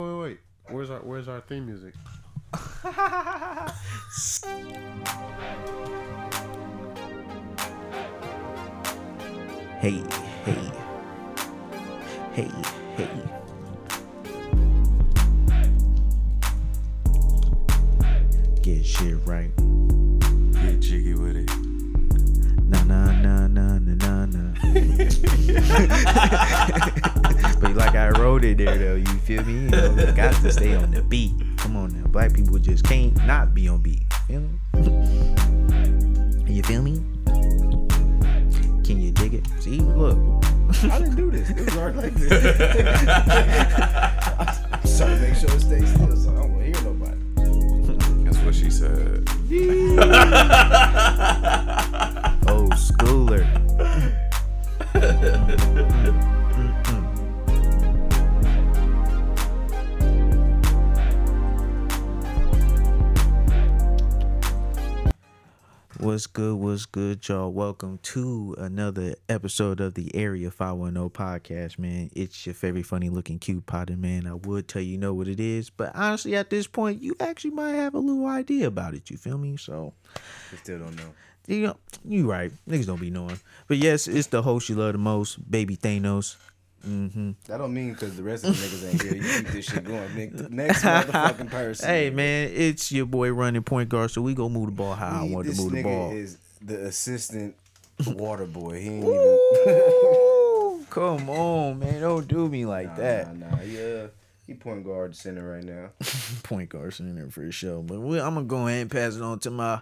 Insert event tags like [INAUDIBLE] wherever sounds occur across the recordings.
Wait, wait. Where's our Where's our theme music? [LAUGHS] Hey, hey, hey, hey. Get shit right. Get jiggy with it. Na na na na na na na. [LAUGHS] but like I wrote it there though, you feel me? You know, got to stay on the beat. Come on now, black people just can't not be on beat. Feel me? You feel me? Can you dig it? See, look. I didn't do this. It was already like this. I'm trying to make sure it stays still so I don't want to hear nobody. That's what she said. Old schooler. [LAUGHS] What's good? What's good, y'all? Welcome to another episode of the Area 510 podcast, man. It's your very funny looking cute potted man. I would tell you know what it is, but honestly, at this point, you actually might have a little idea about it. You feel me? So, We still don't know. you know, you right. Niggas don't be knowing. But yes, it's the host you love the most, baby Thanos. Mm-hmm. That don't mean because the rest of the niggas ain't here. You keep this shit going. Nick. [LAUGHS] Next motherfucking person. Hey man, it's your boy running point guard, so we go move the ball how I want to this move the nigga ball. is the assistant water boy. He ain't even. [LAUGHS] Come on, man, don't do me like Nah, that. Nah, nah. Yeah. He point guard center right now. [LAUGHS] Point guard center for sure. But we, I'm gonna go ahead and pass it on to my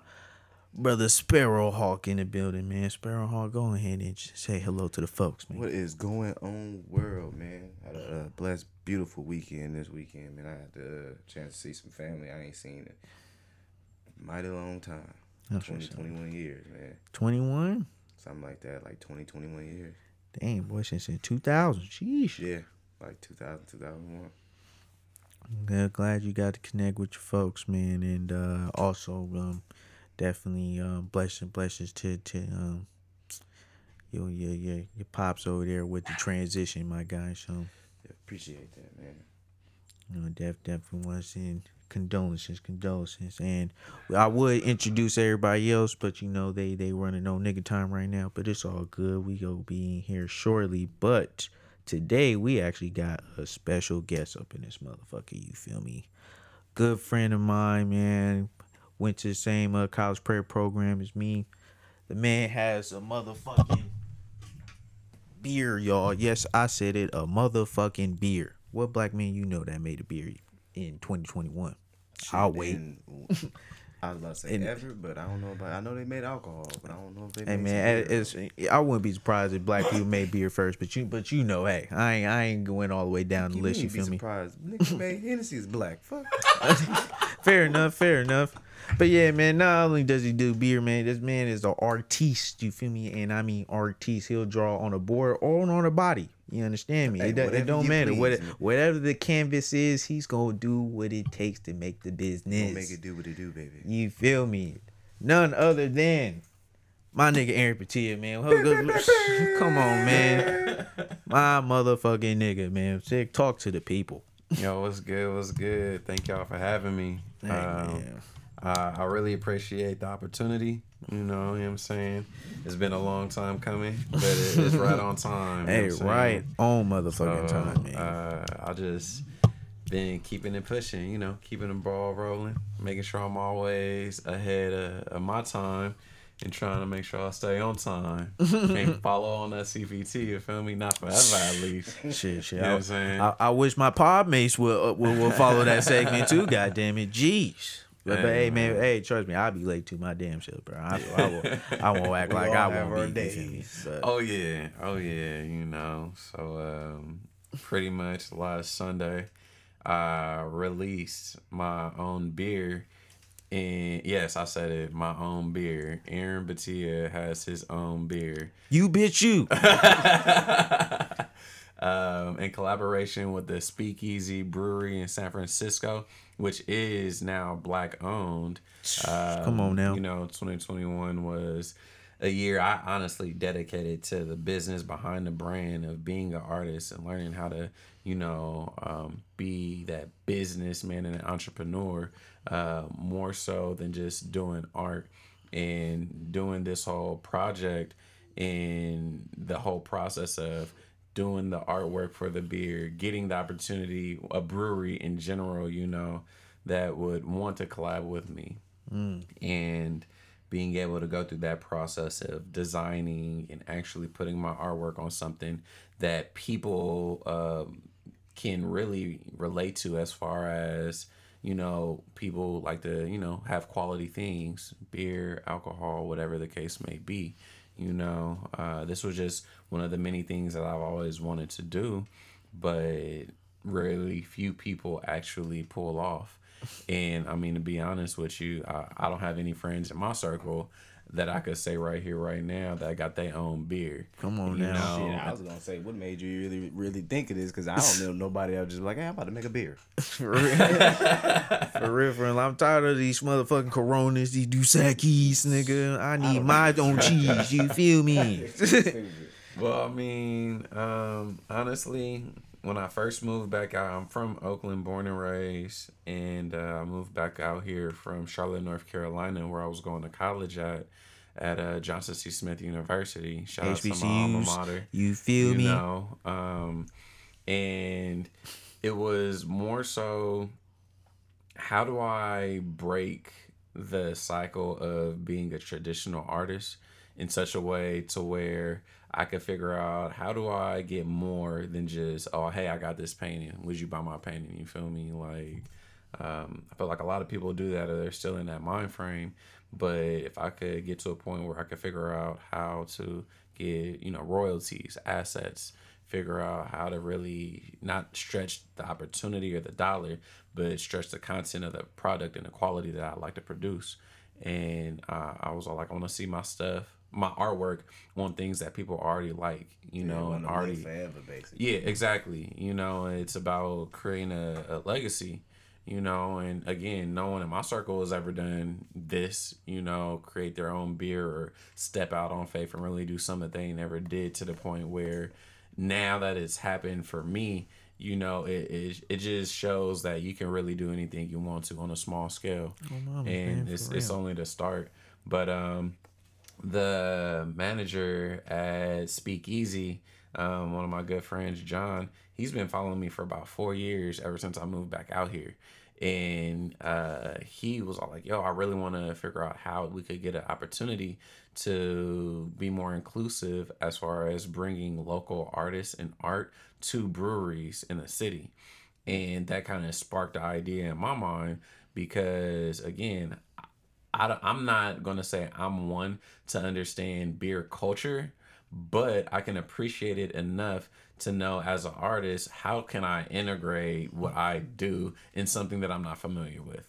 brother Sparrowhawk in the building, man. Sparrowhawk, go ahead and say hello to the folks, man. What is going on, world, man? Had a blessed, beautiful weekend this weekend, man. I had the chance to see some family I ain't seen in a mighty long time. That's 20, what's 21 years, man. 21. Something like that, like 20, 21 years. Damn, boy, since in 2000. Sheesh. Yeah, like 2000, 2001. Glad, glad you got to connect with your folks, man, and uh, also um, definitely um, blessings, blessings to to um, your your your your pops over there with the transition, my guy. So Yeah, appreciate that, man. you know, def definitely want to send condolences, condolences, and I would introduce everybody else, but you know they they running on nigga time right now, but it's all good. We go be in here shortly, but today we actually got a special guest up in this motherfucker. You feel me? Good friend of mine, man. Went to the same uh, college prayer program as me. The man has a motherfucking beer, y'all. Yes, I said it. A motherfucking beer. What black man you know that made a beer in 2021? I'll wait. and- [LAUGHS] I was about to say And- ever, but I don't know about. I know they made alcohol, but I don't know if they. Hey made man, it's, I wouldn't be surprised if black people made beer first, but you but you know, hey, I ain't I ain't going all the way down the list. You feel me? surprised. Nigga made Hennessy is black. Fuck. [LAUGHS] Fair enough, fair enough. But yeah, man, not only does he do beer, man, this man is an artiste. You feel me? And I mean artiste. He'll draw on a board or on a body. You understand me? Hey, it, it whatever don't matter. please, What, whatever the canvas is, he's gonna do what it takes to make the business. Make it do what it do, baby. You feel me? None other than my nigga Aaron Beitia, man. [LAUGHS] Come on, man. My motherfucking nigga, man. Talk to the people. Yo, what's good? What's good? Thank y'all for having me. Um, uh, I really appreciate the opportunity. You know, you know what I'm saying? It's been a long time coming, but it, it's right on [LAUGHS] time. you know Hey, I'm saying? right on motherfucking So, time, man. Uh, I just been keeping it pushing, you know, keeping the ball rolling, making sure I'm always ahead of, of my time and trying to make sure I stay on time [LAUGHS] and follow on that CPT, you feel me? Not forever at least. [LAUGHS] shit, shit. You know I, what I'm saying? I, I wish my pod mates will, uh, will will follow that segment too. [LAUGHS] God damn it, jeez. But, but hey man, hey, trust me, I'll be late to my damn self, bro. I, I, will, I won't act like I won't be. you Oh yeah, oh yeah, you know. So um, pretty much last Sunday, I released my own beer, and yes, I said it, my own beer. Aaron Beitia has his own beer, you bitch, you. [LAUGHS] um, in collaboration with the Speakeasy Brewery in San Francisco, which is now black owned. Um, Come on now. You know, 2021 was a year I honestly dedicated to the business behind the brand of being an artist and learning how to, you know, um, be that businessman and an entrepreneur uh, more so than just doing art and doing this whole project and the whole process of doing the artwork for the beer, getting the opportunity, a brewery in general, you know, that would want to collab with me. And being able to go through that process of designing and actually putting my artwork on something that people um, can really relate to as far as you know people like to you know have quality things beer alcohol whatever the case may be you know. Uh, this was just one of the many things that i've always wanted to do but really few people actually pull off. And i mean to be honest with you I, I don't have any friends in my circle that i could say right here right now that got their own beer Come on You now. know, Shit, I was gonna say, what made you really, really think of this? Because I don't know [LAUGHS] nobody else just like, hey, I'm about to make a beer. [LAUGHS] For real, [LAUGHS] for real, for real. I'm tired of these motherfucking Coronas, these Dos Equis, nigga. I need my own cheese. You feel me? Well, I mean, um, honestly, when I first moved back out, I'm from Oakland, born and raised, and uh, I moved back out here from Charlotte, North Carolina, where I was going to college at, at uh, Johnson C. Smith University. Shout out to my alma mater. You feel you me? know, um, and it was more so, how do I break the cycle of being a traditional artist in such a way to where I could figure out how do I get more than just oh hey I got this painting. Would you buy my painting? You feel me? Like um, I feel like a lot of people do that or they're still in that mind frame. But if I could get to a point where I could figure out how to get you know royalties assets figure out how to really not stretch the opportunity or the dollar but stretch the content of the product and the quality that I like to produce. And uh, I was all like I want to see my stuff my artwork on things that people already like you know and already forever, basically. yeah, exactly. You know, it's about creating a, a legacy, you know, and again, no one in my circle has ever done this, you know, create their own beer or step out on faith and really do something they never did to the point where now that it's happened for me, you know, it, it, it just shows that you can really do anything you want to on a small scale. mama, and man, it's, it's only the start. But, um, the manager at Speakeasy, um, one of my good friends, John, he's been following me for about four years ever since I moved back out here. And uh, he was all like, yo, I really want to figure out how we could get an opportunity to be more inclusive as far as bringing local artists and art to breweries in the city. And that kind of sparked the idea in my mind because, again, I I'm not gonna say I'm one to understand beer culture, but I can appreciate it enough to know as an artist how can I integrate what I do in something that I'm not familiar with,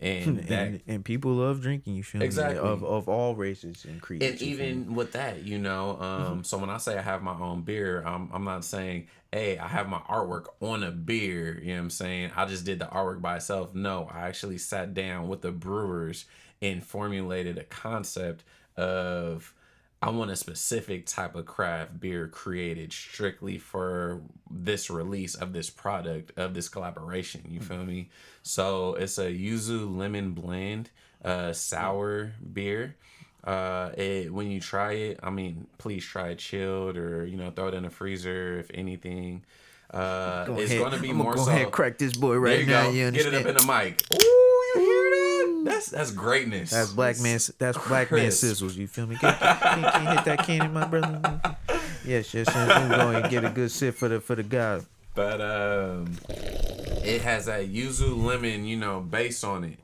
and [LAUGHS] that and, and people love drinking. You feel me? Exactly. Of of all races and creeds. and feel even with that, you know, um, so when I say I have my own beer, I'm, I'm not saying, hey, I have my artwork on a beer. You know what I'm saying? I just did the artwork by itself. No, I actually sat down with the brewers and formulated a concept of I want a specific type of craft beer created strictly for this release of this product of this collaboration. You feel me? So it's a yuzu lemon blend, uh, sour beer. Uh, it when you try it, I mean, please try it chilled or you know throw it in the freezer if anything. Uh, Go it's ahead. to be I'm more go so. ahead crack this boy right you now. go. You Get it up in the mic. Ooh, you hear that? That's that's greatness. That's black man. That's black man sizzles. You feel me? Can, can, can, can you hit that cannon, my brother? Yes, yes. yes. We're going to get a good sip for the for the guy. But um, it has that yuzu lemon, you know, base on it,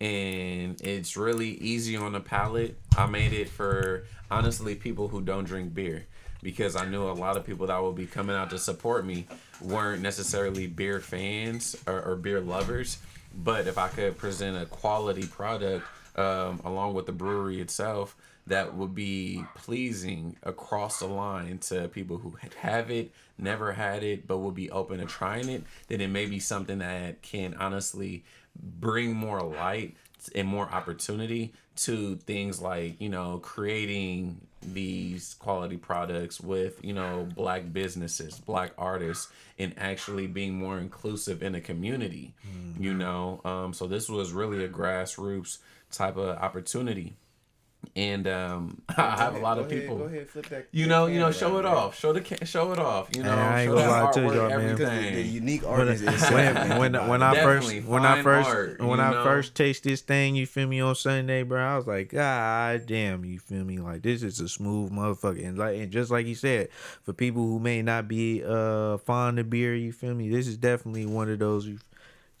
and it's really easy on the palate. I made it for honestly people who don't drink beer because I knew a lot of people that would be coming out to support me weren't necessarily beer fans or, or beer lovers. But if I could present a quality product um, along with the brewery itself that would be pleasing across the line to people who have it, never had it, but would be open to trying it, then it may be something that can honestly bring more light and more opportunity to things like you know creating these quality products with you know black businesses black artists and actually being more inclusive in the community you know? Um, so this was really a grassroots type of opportunity and um, [LAUGHS] I have a lot of ahead, people Go ahead, flip that. you know, you know, show out, it man. off, show the ca- show it off, you know, Hey, I ain't show gonna that lie to artwork, y'all, man. everything. The unique artist is when when when I first when I first art, when I know? first taste this thing, you feel me on Sunday, bro. I was like, God damn, you feel me? Like this is a smooth motherfucker, and like and just like you said, for people who may not be uh fond of beer, you feel me? This is definitely one of those. You,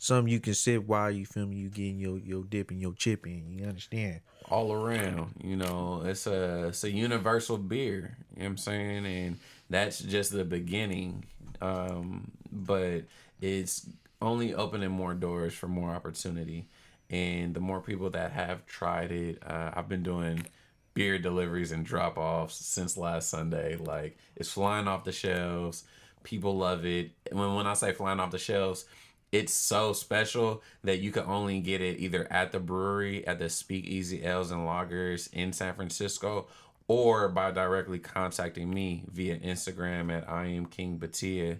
some you can sip while you feel me. You getting your your dip and your chip in. You understand? all around. You know, it's a it's a universal beer. You know what I'm saying? And that's just the beginning. Um, but it's only opening more doors for more opportunity. And the more people that have tried it, uh, I've been doing beer deliveries and drop offs since last Sunday. Like it's flying off the shelves. People love it. When when I say flying off the shelves, it's so special that you can only get it either at the brewery at the Speakeasy Ales and Lagers in San Francisco or by directly contacting me via Instagram at I am King Beitia.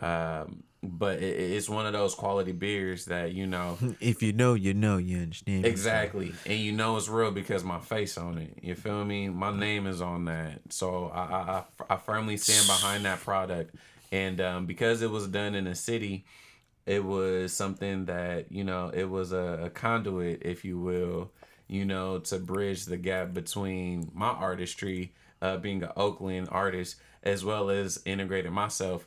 Um, but it, it's one of those quality beers that you know [LAUGHS] If you know, you know. You understand? Exactly. And you know it's real because my face on it. You feel me? My name is on that. So I I, I, I firmly stand behind that product. And um, because it was done in a city, it was something that, you know, it was a, a conduit, if you will, you know, to bridge the gap between my artistry, uh, being an Oakland artist, as well as integrating myself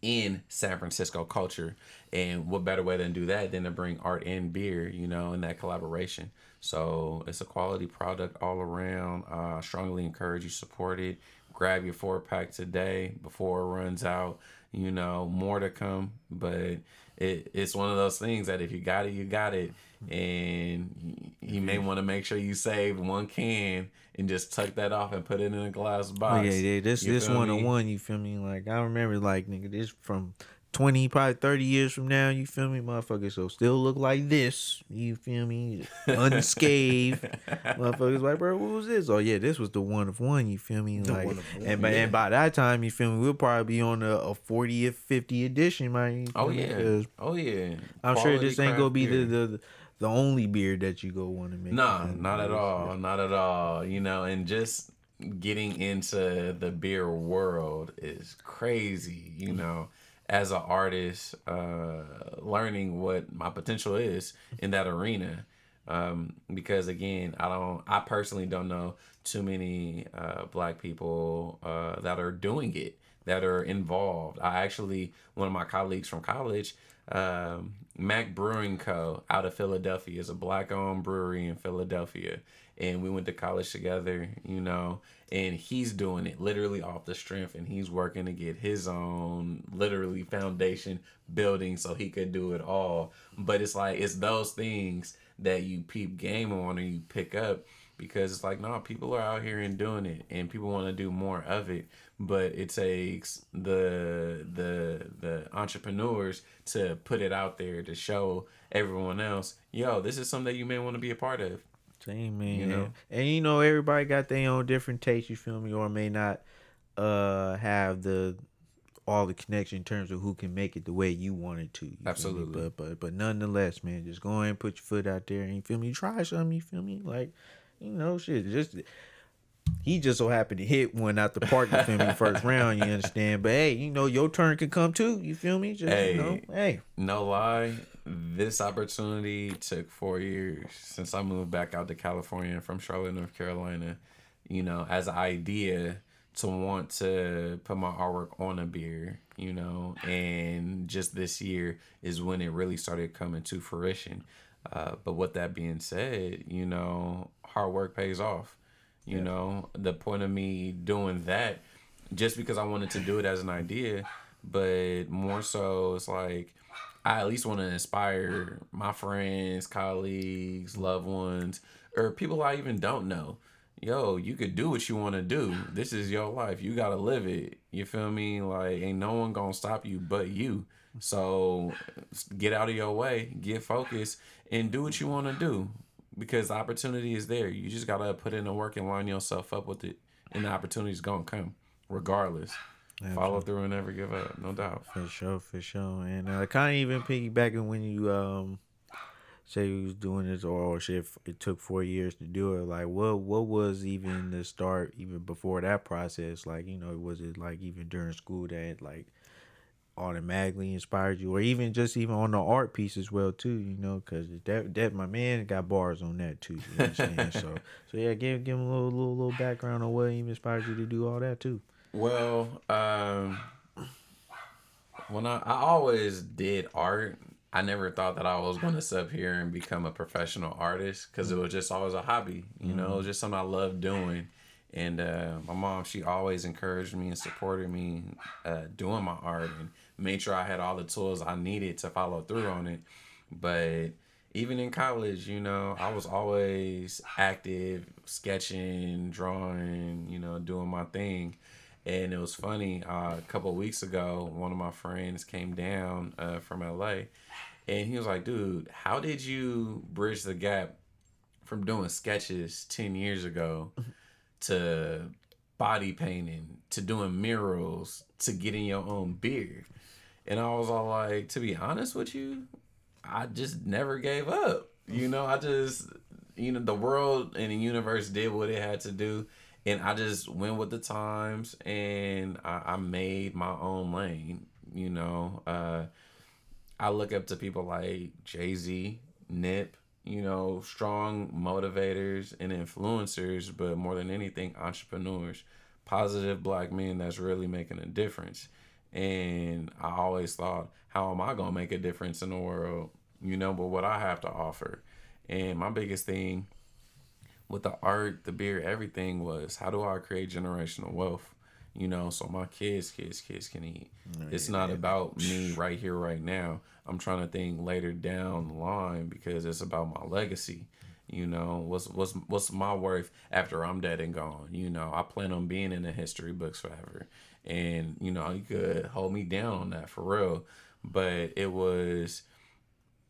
in San Francisco culture. And what better way than do that than to bring art and beer, you know, in that collaboration. So it's a quality product all around. Uh, I strongly encourage you support it. Grab your four pack today before it runs out. You know, more to come, but it, it's one of those things that if you got it, you got it. And you may want to make sure you save one can and just tuck that off and put it in a glass Oh box. yeah, yeah. This You this one on one. You feel me? Like I remember, like nigga, this from twenty, probably thirty years from now. You feel me, Motherfuckers So still look like this. You feel me? Unscathed. [LAUGHS] Motherfuckers like, bro, what was this? Oh yeah, this was the one of one. You feel me? Like, one of one, and by and by that time, you feel me? We'll probably be on a, a 40th, 50 edition, man. Oh yeah. Oh yeah. I'm sure this ain't gonna be the, the the only beer that you go want to make. No, man. not at all. Not at all. You know, and just getting into the beer world is crazy, you mm. know, as an artist, uh learning what my potential is in that arena. Um, because again, I don't I personally don't know too many uh black people uh that are doing it, that are involved. I actually one of my colleagues from college um, Mac Brewing Co. out of Philadelphia is a black owned brewery in Philadelphia. And we went to college together, you know, and he's doing it literally off the strength and he's working to get his own literally foundation building so he could do it all. But it's like, it's those things that you peep game on or you pick up because it's like, no, people are out here and doing it and people want to do more of it but it takes the the the entrepreneurs to put it out there to show everyone else, yo, this is something that you may want to be a part of. Same man. You know? and, you know everybody got their own different taste. You feel me, or may not uh have the all the connection in terms of who can make it the way you want it to. Absolutely. But but but nonetheless, man, just go ahead and put your foot out there and you feel me. Try something. You feel me? Like you know, shit. Just he just so happened to hit one out the park. You feel me? First [LAUGHS] round. You understand? But hey, you know your turn can come too. You feel me? Just Hey. you know, hey. No lie, this opportunity took four years since I moved back out to California from Charlotte, North Carolina. You know, as an idea to want to put my artwork on a beer, you know, and just this year is when it really started coming to fruition. Uh, but with that being said, you know, hard work pays off. You know, the point of me doing that, just because I wanted to do it as an idea, but more so, it's like I at least want to inspire my friends, colleagues, loved ones, or people I even don't know. yo, you could do what you want to do. This is your life. You gotta live it. You feel me? Like ain't no one gonna stop you but you. So get out of your way, get focused, and do what you want to do because the opportunity is there. You just gotta put in the work and line yourself up with it, and the opportunity's gonna come regardless. Follow through and never give up, no doubt. For sure, for sure. And uh, kind of even piggybacking when you um say you was doing this or, or shit, it took four years to do it. Like, what what was even the start even before that process? Like, you know, was it like even during school that like automatically inspired you, or even just even on the art piece as well too? You know, because that that my man got bars on that too. You know what I'm saying? so [LAUGHS] so yeah, give give him a little little little background on what even inspired you to do all that too. Well, um, when I, I always did art, I never thought that I was going to sit here and become a professional artist because it was just always a hobby. You know, it was just something I loved doing. And uh, my mom, she always encouraged me and supported me uh, doing my art and made sure I had all the tools I needed to follow through on it. But even in college, you know, I was always active, sketching, drawing, you know, doing my thing. And it was funny. Uh, a couple weeks ago, one of my friends came down uh, from LA, and he was like, "Dude, how did you bridge the gap from doing sketches ten years ago [LAUGHS] to body painting to doing murals to getting your own beer?" And I was all like, "To be honest with you, I just never gave up. You know, I just, you know, the world and the universe did what it had to do." And I just went with the times and I, I made my own lane. You know, uh, I look up to people like Jay Z, Nip, you know, strong motivators and influencers, but more than anything, entrepreneurs, positive black men that's really making a difference. And I always thought, how am I gonna make a difference in the world? You know, but what I have to offer. And my biggest thing with the art, the beer, everything was how do I create generational wealth? You know, so my kids, kids, kids can eat. it's not about me right here, right now. I'm trying to think later down the line because it's about my legacy. You know, what's what's what's my worth after I'm dead and gone? You know, I plan on being in the history books forever. And, you know, you could hold me down on that for real. But it was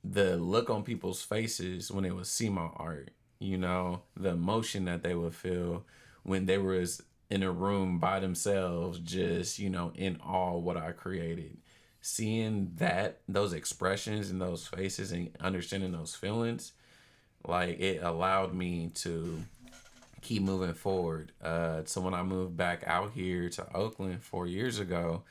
the look on people's faces when they would see my art you know the emotion that they would feel when they was in a room by themselves just you know in awe what i created. Seeing that those expressions and those faces and understanding those feelings like it allowed me to keep moving forward. Uh so when i moved back out here to oakland four years ago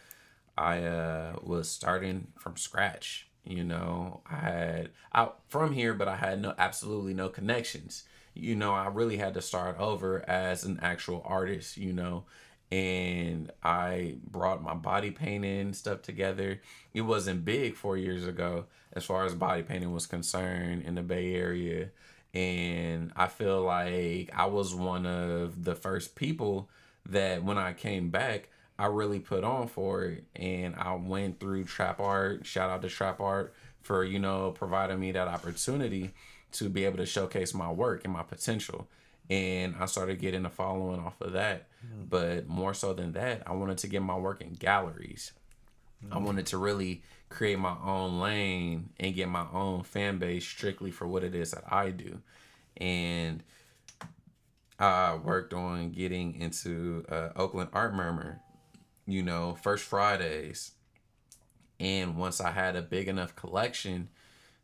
i uh was starting from scratch you know i had out from here but i had no absolutely no connections. You know i really had to start over as an actual artist you know and i brought my body painting stuff together. It wasn't big four years ago as far as body painting was concerned in the bay area and i feel like i was one of the first people that when i came back I really put on for it. And I went through trap art. Shout out to trap art for, you know, providing me that opportunity to be able to showcase my work and my potential. And I started getting a following off of that. Mm-hmm. But more so than that, I wanted to get my work in galleries. Mm-hmm. I wanted to really create my own lane and get my own fan base strictly for what it is that I do. And I worked on getting into uh, Oakland Art Murmur you know, first Fridays. And once I had a big enough collection,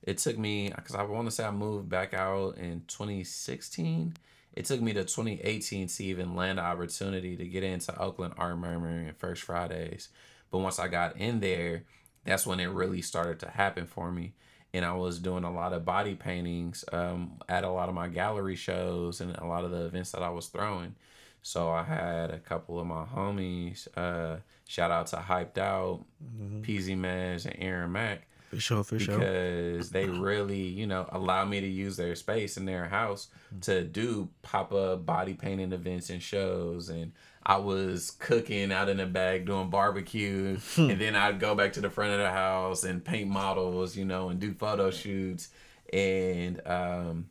it took me because I want to say I moved back out in 2016. It took me to 2018 to even land the opportunity to get into Oakland Art Murmur and First Fridays. But once I got in there, that's when it really started to happen for me. And I was doing a lot of body paintings um, at a lot of my gallery shows and a lot of the events that I was throwing. So I had a couple of my homies. Uh, shout out to Hyped Out, mm-hmm. PZ Mez, and Aaron Mack. For sure, for because sure. Because they really, you know, allow me to use their space in their house mm-hmm. to do pop up body painting events and shows. And I was cooking out in the bag doing barbecue. Hmm. and then I'd go back to the front of the house and paint models, you know, and do photo shoots. And um,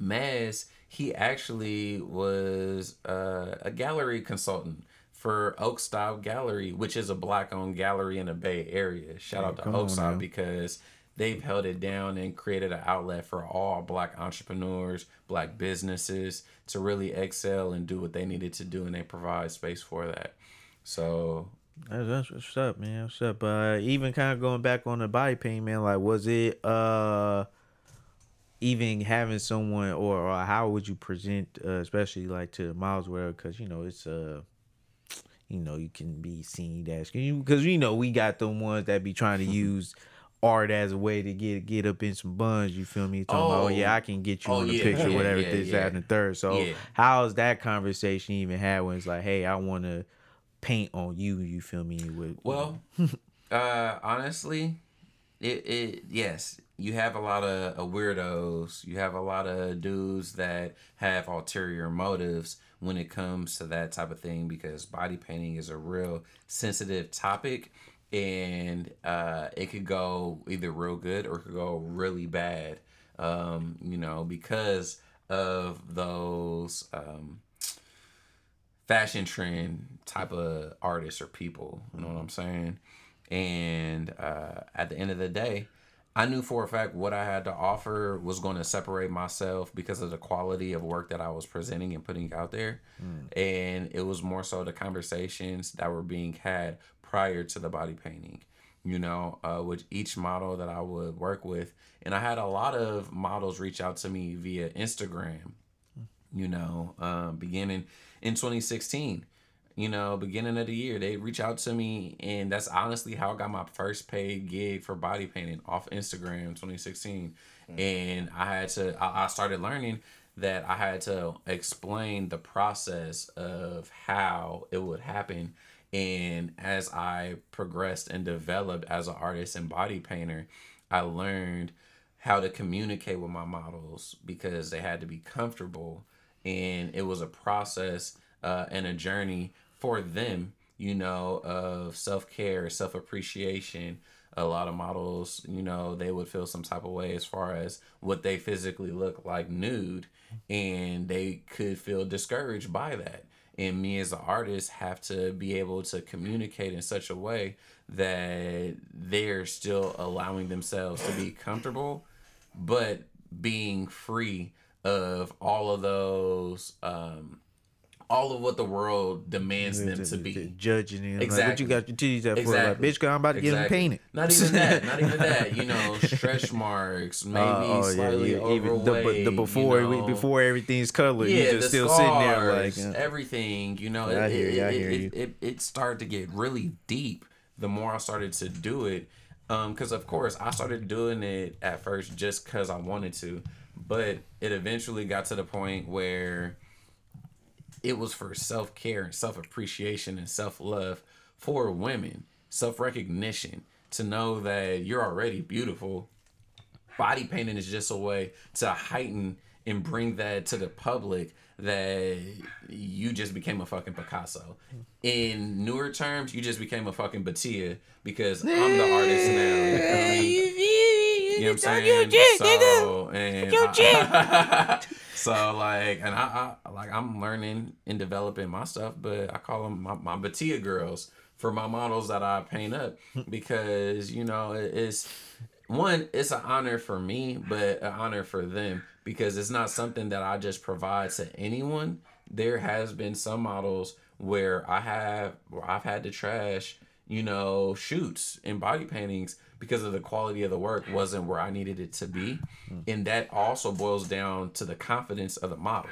Maz, he actually was uh, a gallery consultant for Oak Style Gallery, which is a black-owned gallery in the Bay Area. Shout out to Oak Style because they've held it down and created an outlet for all black entrepreneurs, black businesses to really excel and do what they needed to do, and they provide space for that. So That's, that's what's up, man. What's up? Uh, even kind of going back on the body pain, man. Like, was it uh, even having someone, or, or how would you present, uh, especially like to the miles where, because you know it's uh, you know you can be seen as because you know we got the ones that be trying to [LAUGHS] use art as a way to get get up in some buns. You feel me? Talking about, oh Oh. yeah, I can get you Oh, on the yeah, picture, yeah, whatever yeah, this, yeah. that, and the third. So Yeah. how's that conversation even had when it's like, hey, I want to paint on you? You feel me? With Well, [LAUGHS] uh, honestly, it, it yes, you have a lot of uh, weirdos. You have a lot of dudes that have ulterior motives when it comes to that type of thing because body painting is a real sensitive topic and uh, it could go either real good or it could go really bad. Um, you know, because of those um, fashion trend type of artists or people. You know what I'm saying? And uh, at the end of the day, I knew for a fact what I had to offer was going to separate myself because of the quality of work that I was presenting and putting out there. And it was more so the conversations that were being had prior to the body painting, you know, uh, with each model that I would work with. And I had a lot of models reach out to me via Instagram you know, um, beginning in 2016. You know, beginning of the year, they reach out to me, and that's honestly how I got my first paid gig for body painting off Instagram 2016. And I had to, I, I started learning that I had to explain the process of how it would happen. And as I progressed and developed as an artist and body painter, I learned how to communicate with my models because they had to be comfortable and it was a process uh, and a journey for them you know of self-care self-appreciation. A lot of models you know they would feel some type of way as far as what they physically look like nude and they could feel discouraged by that. And me as an artist have to be able to communicate in such a way that they're still allowing themselves to be comfortable but being free of all of those um all of what the world demands them to be judging him. Like, what you got your titties out for? Like, Exactly. bitch, 'cause I'm about to get them painted. Not even [LAUGHS] that. Not even that. You know, stretch [LAUGHS] marks, maybe Oh, oh, slightly Even the, overweight. the before you know. before everything's colored, yeah, just the still scars, sitting there like. uh, everything. You know, I it, hear it, you, I hear it, you. It, it started to get really deep the more I started to do it. Um, because of course I started doing it at first just because I wanted to, but it eventually got to the point where it was for self care and self appreciation and self love for women, self recognition, to know that you're already beautiful. Body painting is just a way to heighten and bring that to the public that you just became a fucking Picasso. In newer terms, you just became a fucking Beitia because I'm the artist now. You feel me? You know what I'm saying? so, and I- [LAUGHS] so like, and I, I like I'm learning and developing my stuff, but I call them my, my Beitia girls for my models that I paint up hmm. because you know it- it's one it's an honor for me but an honor for them because it's not something that i just provide to anyone there has been some models where i have where i've had to trash you know shoots and body paintings because of the quality of the work wasn't where i needed it to be hmm. and that also boils down to the confidence of the model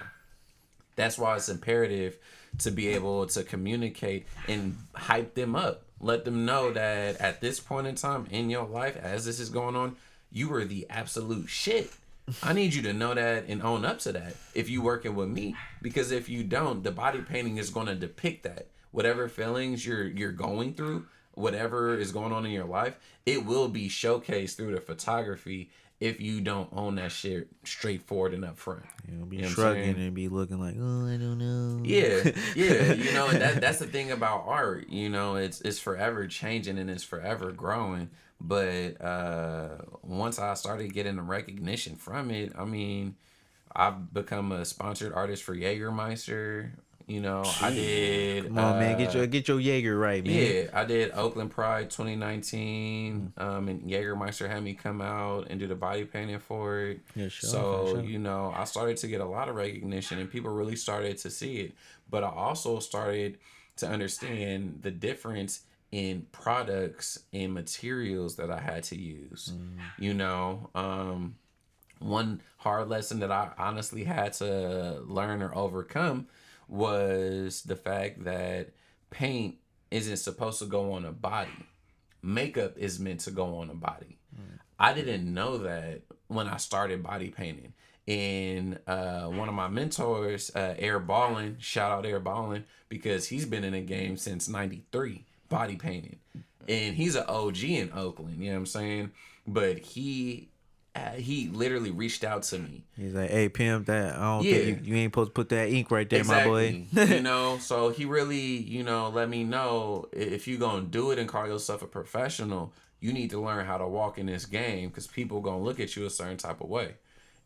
that's why it's imperative to be able to communicate and hype them up. Let them know that at this point in time in your life, as this is going on, you are the absolute shit. I need you to know that and own up to that if you working with me. Because if you don't, the body painting is going to depict that. Whatever feelings you're you're going through, whatever is going on in your life, it will be showcased through the photography if you don't own that shit straightforward and upfront. Know, be You know shrugging and be looking like, oh, I don't know. Yeah, [LAUGHS] yeah, you know, and that that's the thing about art. You know, it's it's forever changing and it's forever growing. But uh once I started getting the recognition from it, I mean, I've become a sponsored artist for Jägermeister. You know, I did. Come on, man, get uh, your get your Jaeger right, man. Yeah, I did Oakland Pride 2019. Um, and Jaegermeister had me come out and do the body painting for it. Yeah, sure, so sure. you know, I started to get a lot of recognition, and people really started to see it. But I also started to understand the difference in products and materials that I had to use. Mm. You know, um, one hard lesson that I honestly had to learn or overcome was the fact that paint isn't supposed to go on a body. Makeup is meant to go on a body. I didn't know that when I started body painting. And uh, one of my mentors, uh, Air Ballin, shout out Air Ballin, because he's been in the game since 93, body painting. And he's an OG in Oakland, you know what I'm saying? But he Uh, he literally reached out to me He's like, hey, pimp, that I don't Yeah. think you, you ain't supposed to put that ink right there, my boy. [LAUGHS] you know, so he really, you know, let me know if you gonna do it and call yourself a professional, you need to learn how to walk in this game because people gonna look at you a certain type of way,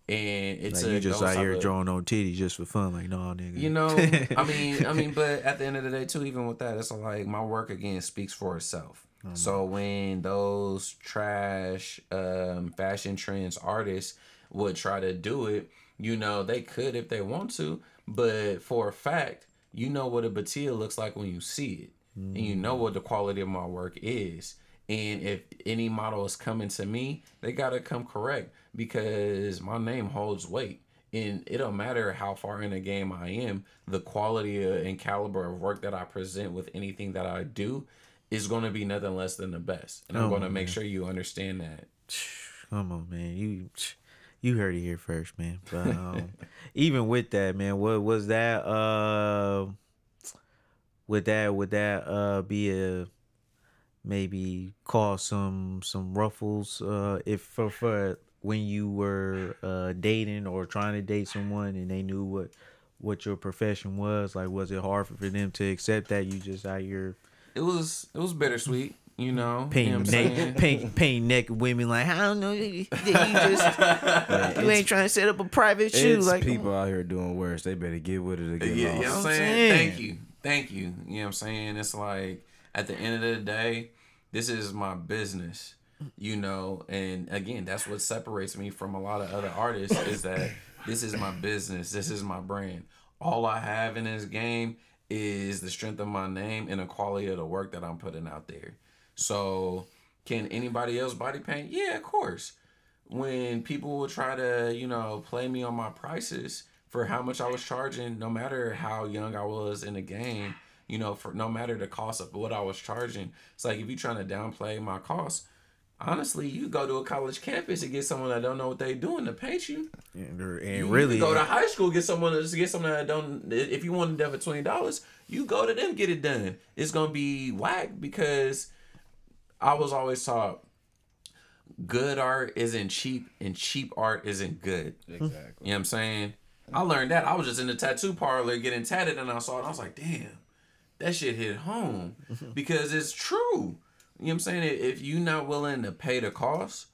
and it's like a, you just out here of- drawing on titties just for fun, like no, nigga. You know, I mean, I mean, [LAUGHS] but at the end of the day, too, even with that, it's like my work again speaks for itself. So when those trash um, fashion trends artists would try to do it, you know, they could if they want to, but for a fact, you know what a Beitia looks like when you see it, and you know what the quality of my work is. And if any model is coming to me, they gotta come correct because my name holds weight and it don't matter how far in the game I am, the quality uh, and caliber of work that I present with anything that I do is going to be nothing less than the best. And I'm Oh, going to make man. sure you understand that. [SIGHS] Come on, man. You [SIGHS] you heard it here first, man. But um, [LAUGHS] even with that, man, what was that? Uh, would that would that uh be a maybe cause some some ruffles uh if for for when you were uh dating or trying to date someone and they knew what what your profession was like was it hard for them to accept that you just out here It was it was bittersweet, you know. you painting know what I'm neck, saying? paint, painting naked women like I don't know you you just [LAUGHS] you ain't trying to set up a private shoe It's like people out here doing worse. They better get with it again. Yeah, you know what I'm I'm saying? saying. Thank you. Thank you. You know what I'm saying? It's like at the end of the day, this is my business. You know, and again, that's what separates me from a lot of other artists is that this is my business. This is my brand. All I have in this game is the strength of my name and the quality of the work that I'm putting out there. So, can anybody else body paint? Yeah, of course when people will try to, you know, play me on my prices for how much I was charging, no matter how young I was in the game, you know, for no matter the cost of what I was charging. It's like if you're trying to downplay my costs, honestly, you go to a college campus and get someone that don't know what they doing to paint you. and, and You really go to high school get someone to get someone that don't. If you want to do it for twenty dollars, you go to them get it done. It's gonna be whack because I was always taught good art isn't cheap and cheap art isn't good. Exactly. You know what I'm saying? I learned that. I was just in the tattoo parlor getting tatted and I saw it. I was like, damn, that shit hit home [LAUGHS] because it's true. You know what I'm saying? If you're not willing to pay the cost,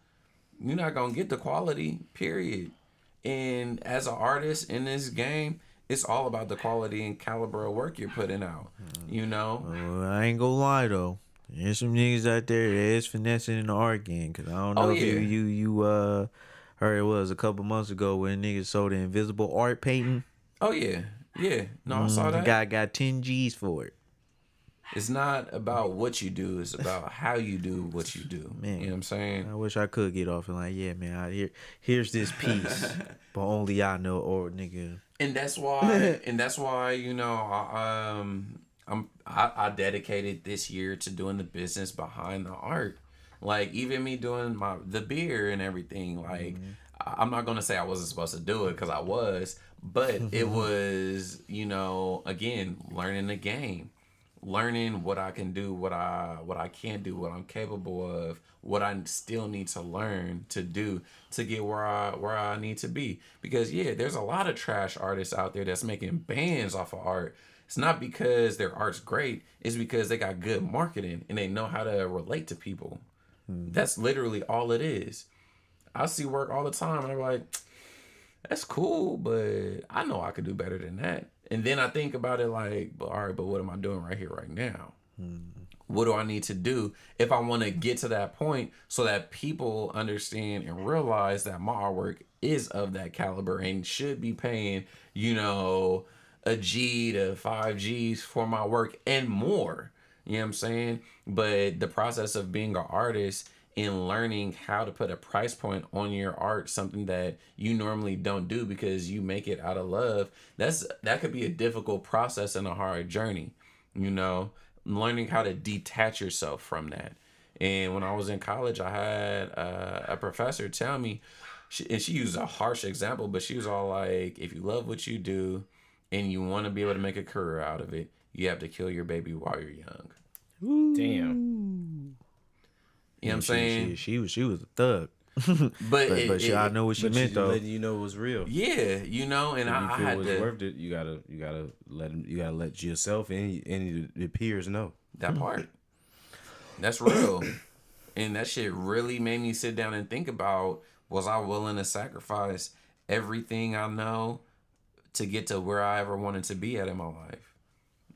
you're not going to get the quality, period. And as an artist in this game, it's all about the quality and caliber of work you're putting out. You know? I ain't gonna lie though. There's some niggas out there that is finessing in the art game. Cause I don't know Oh, if you yeah. you you uh heard it was a couple months ago when niggas sold the invisible art painting. Oh, yeah. Yeah. No, I saw that. The that. guy got ten G's for it. It's not about what you do, it's about how you do what you do. Man. You know what I'm saying? I wish I could get off and like, yeah, man, I here here's this piece, [LAUGHS] but only I know, or nigga. and that's why [LAUGHS] and that's why you know I, um i'm I, I dedicated this year to doing the business behind the art like even me doing my the beer and everything like I- i'm not gonna say i wasn't supposed to do it because i was but it [LAUGHS] was you know again learning the game learning what I can do, what I what I can't do, what I'm capable of, what I still need to learn to do to get where I where I need to be. Because yeah, there's a lot of trash artists out there that's making bands off of art. It's not because their art's great, it's because they got good marketing and they know how to relate to people. Hmm. That's literally all it is. I see work all the time and I'm like, that's cool, but I know I could do better than that. And then I think about it like, but all right, but what am I doing right here, right now? Hmm. What do I need to do if I want to get to that point so that people understand and realize that my artwork is of that caliber and should be paying, you know, a G to five G's for my work and more. You know what I'm saying? But the process of being an artist and learning how to put a price point on your art, something that you normally don't do because you make it out of love, that's that could be a difficult process and a hard journey. You know, learning how to detach yourself from that. And when I was in college, I had uh, a professor tell me, she, and she used a harsh example, but she was all like, if you love what you do and you want to be able to make a career out of it, you have to kill your baby while you're young. Damn. You know what I'm She- saying? She, she was she was a thug. [LAUGHS] but But, it- but she, it- I know what she But meant you though. letting you know it was real. yeah, you know, and if I, you I feel had it's to. worth it, you gotta you gotta let 'em- you gotta let yourself and and your peers know. That [LAUGHS] part. That's real. and that shit really made me sit down and think about was I willing to sacrifice everything I know to get to where I ever wanted to be at in my life?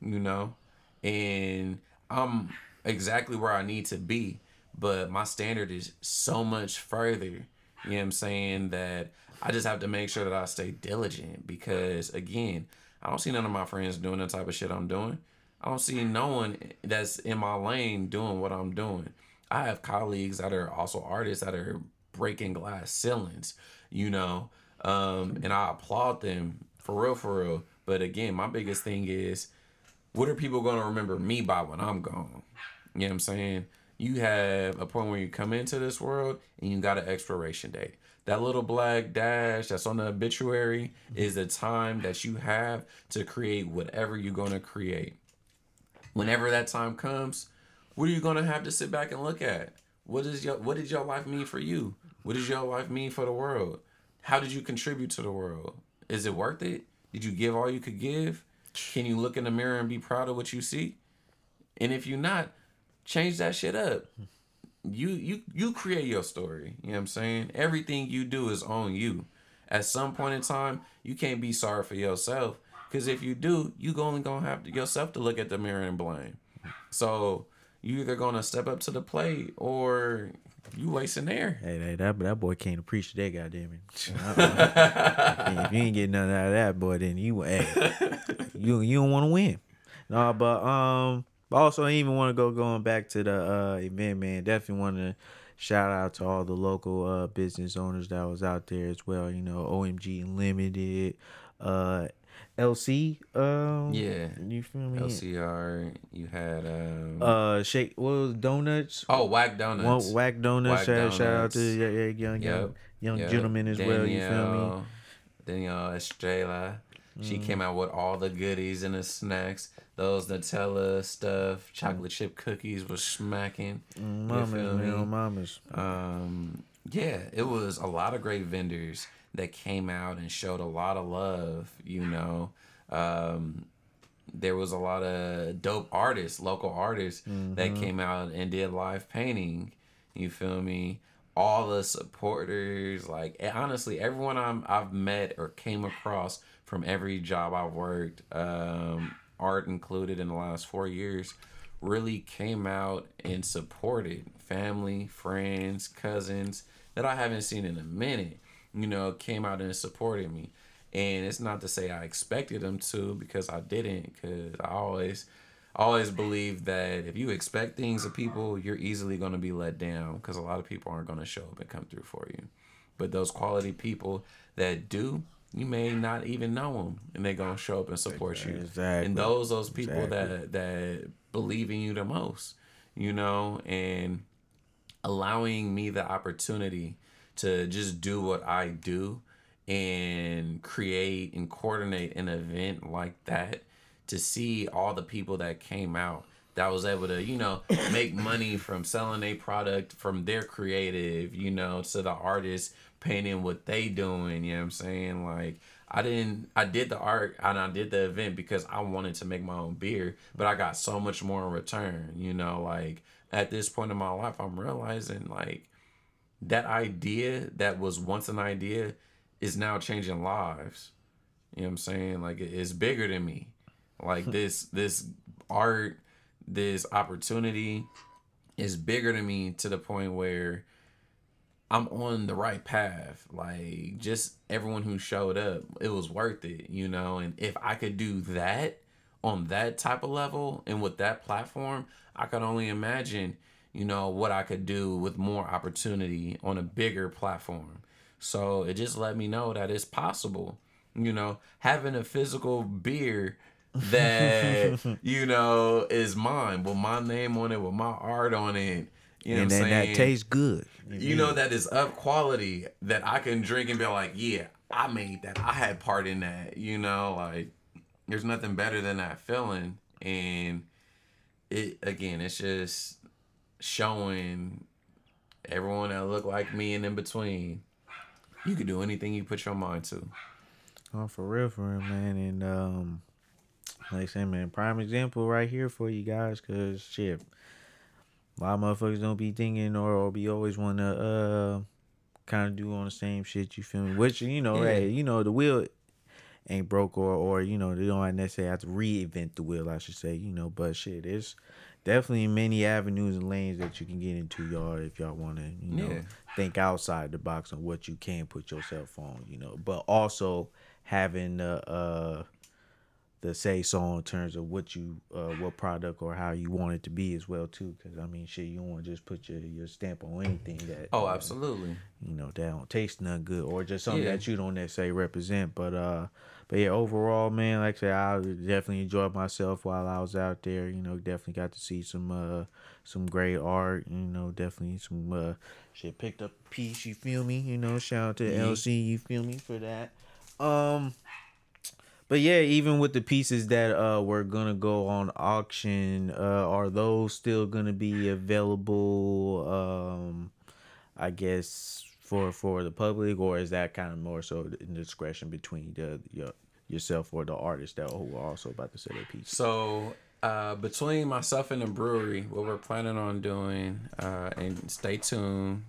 You know? And I'm exactly where I need to be, but my standard is so much further. You know what I'm saying? That I just have to make sure that I stay diligent because again, I don't see none of my friends doing the type of shit I'm doing. I don't see no one that's in my lane doing what I'm doing. I have colleagues that are also artists that are breaking glass ceilings, you know, um, and I applaud them for real, for real. But again, my biggest thing is, what are people going to remember me by when I'm gone? You know what I'm saying? You have a point where you come into this world and you got an expiration date. That little black dash that's on the obituary is the time that you have to create whatever you're going to create whenever that time comes, what are you gonna have to sit back and look at? What is your what did your life mean for you? What does your life mean for the world? How did you contribute to the world? Is it worth it? Did you give all you could give? Can you look in the mirror and be proud of what you see? And if you're not, change that shit up. You you you create your story. You know what I'm saying? Everything you do is on you. At some point in time, you can't be sorry for yourself. Cause if you do, you only gonna have to yourself to look at the mirror and blame. So you either gonna step up to the plate or you wasting air. Hey, hey, that that boy can't appreciate that goddamn it. [LAUGHS] Uh-uh. if you ain't getting nothing out of that boy, then you hey, [LAUGHS] you you don't want to win. No, but um, but also I even want to go going back to the uh event, man. Definitely want to shout out to all the local uh business owners that was out there as well. You know, OMG Limited, uh, LC, um, Yeah. you feel me? LCR, you had um Uh, shake what was it, donuts? oh whack donuts. Whack donuts. Whack shout, shout out to Donuts. yeah, yeah, young, young, Yep. young Yep. gentlemen as well. You feel me? Danielle- Danielle Estrella. She came out with all the goodies and the snacks. Those Nutella stuff, chocolate chip cookies was smacking. You Mamas, man, me? mamas. Um, yeah, it was a lot of great vendors that came out and showed a lot of love. You know, um, there was a lot of dope artists, local artists that came out and did live painting. You feel me? All the supporters, like honestly, everyone I'm, I've met or came across from every job I've worked, um, art included in the last four years, really came out and supported family, friends, cousins that I haven't seen in a minute. You know, came out and supported me. And it's not to say I expected them to because I didn't. Because I always, always believe that if you expect things of people, you're easily going to be let down because a lot of people aren't going to show up and come through for you. But those quality people that do, you may not even know them, and they're gonna show up and support you. Exactly. And those those people Exactly. that that believe in you the most, you know, and allowing me the opportunity to just do what I do and create and coordinate an event like that to see all the people that came out that was able to, you know, make money from selling a product from their creative, you know, to the artists painting what they doing, you know what I'm saying? Like I didn't I did the art and I did the event because I wanted to make my own beer, but I got so much more in return, you know, like at this point in my life I'm realizing like that idea that was once an idea is now changing lives. You know what I'm saying? Like it's bigger than me. Like hmm. this this art, this opportunity is bigger than me to the point where I'm on the right path. Like just everyone who showed up, it was worth it, you know. And if I could do that on that type of level and with that platform, I could only imagine, you know, what I could do with more opportunity on a bigger platform. So it just let me know that it's possible. You know, having a physical beer that [LAUGHS] you know is mine with my name on it, with my art on it. You know and then that tastes good. you know that is up quality that I can drink and be like, yeah, I made that. I had part in that. You know, like there's nothing better than that feeling. And it again, it's just showing everyone that look like me and in between. You can do anything you put your mind to. Oh, for real, for real, man. And um, like I said, man, prime example right here for you guys, cause shit, a lot of motherfuckers don't be thinking or, or be always want to uh kind of do on the same shit. You feel me? Which you know, Yeah. hey, you know the wheel ain't broke or or you know they don't necessarily have to reinvent the wheel. I should say, you know, but shit, it's definitely many avenues and lanes that you can get into, y'all, if y'all want to, you know, Yeah. think outside the box on what you can put yourself on, you know, but also having the uh the say so in terms of what you uh what product or how you want it to be as well too because i mean shit you don't want to just put your your stamp on anything that Oh, uh, absolutely. you know that don't taste none good or just something Yeah. that you don't necessarily represent but uh but yeah overall man like i said i definitely enjoyed myself while i was out there you know definitely got to see some uh some great art you know definitely some uh shit picked up a piece you feel me you know shout out to Yeah. lc you feel me for that um but yeah, even with the pieces that uh were gonna go on auction, uh are those still gonna be available um I guess for for the public or is that kind of more so in discretion between the your yourself or the artist that who are also about to sell their piece? So uh, between myself and the brewery, what we're planning on doing, uh, and stay tuned.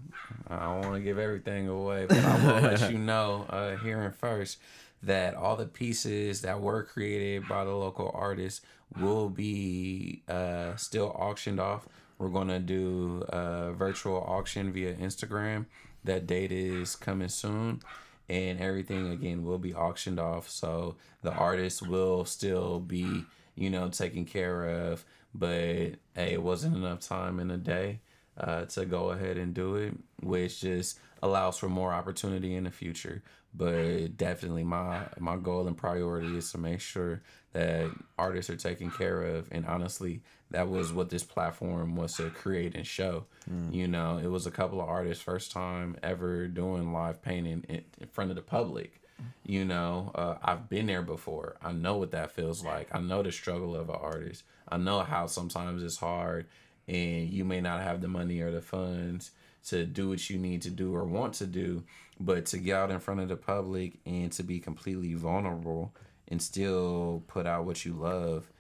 I don't want to give everything away, but I will let [LAUGHS] you know uh, here and first that all the pieces that were created by the local artists will be uh, still auctioned off. We're gonna do a virtual auction via Instagram. That date is coming soon and everything again will be auctioned off so the artist will still be you know taken care of but hey it wasn't enough time in a day uh, to go ahead and do it which just allows for more opportunity in the future. But definitely my my goal and priority is to make sure that artists are taken care of. And honestly that was what this platform was to create and show. You know it was a couple of artists first time ever doing live painting in, in front of the public. You know uh, i've been there before. I know what that feels like. I know the struggle of an artist. I know how sometimes it's hard and you may not have the money or the funds to do what you need to do or want to do but to get out in front of the public and to be completely vulnerable and still put out what you love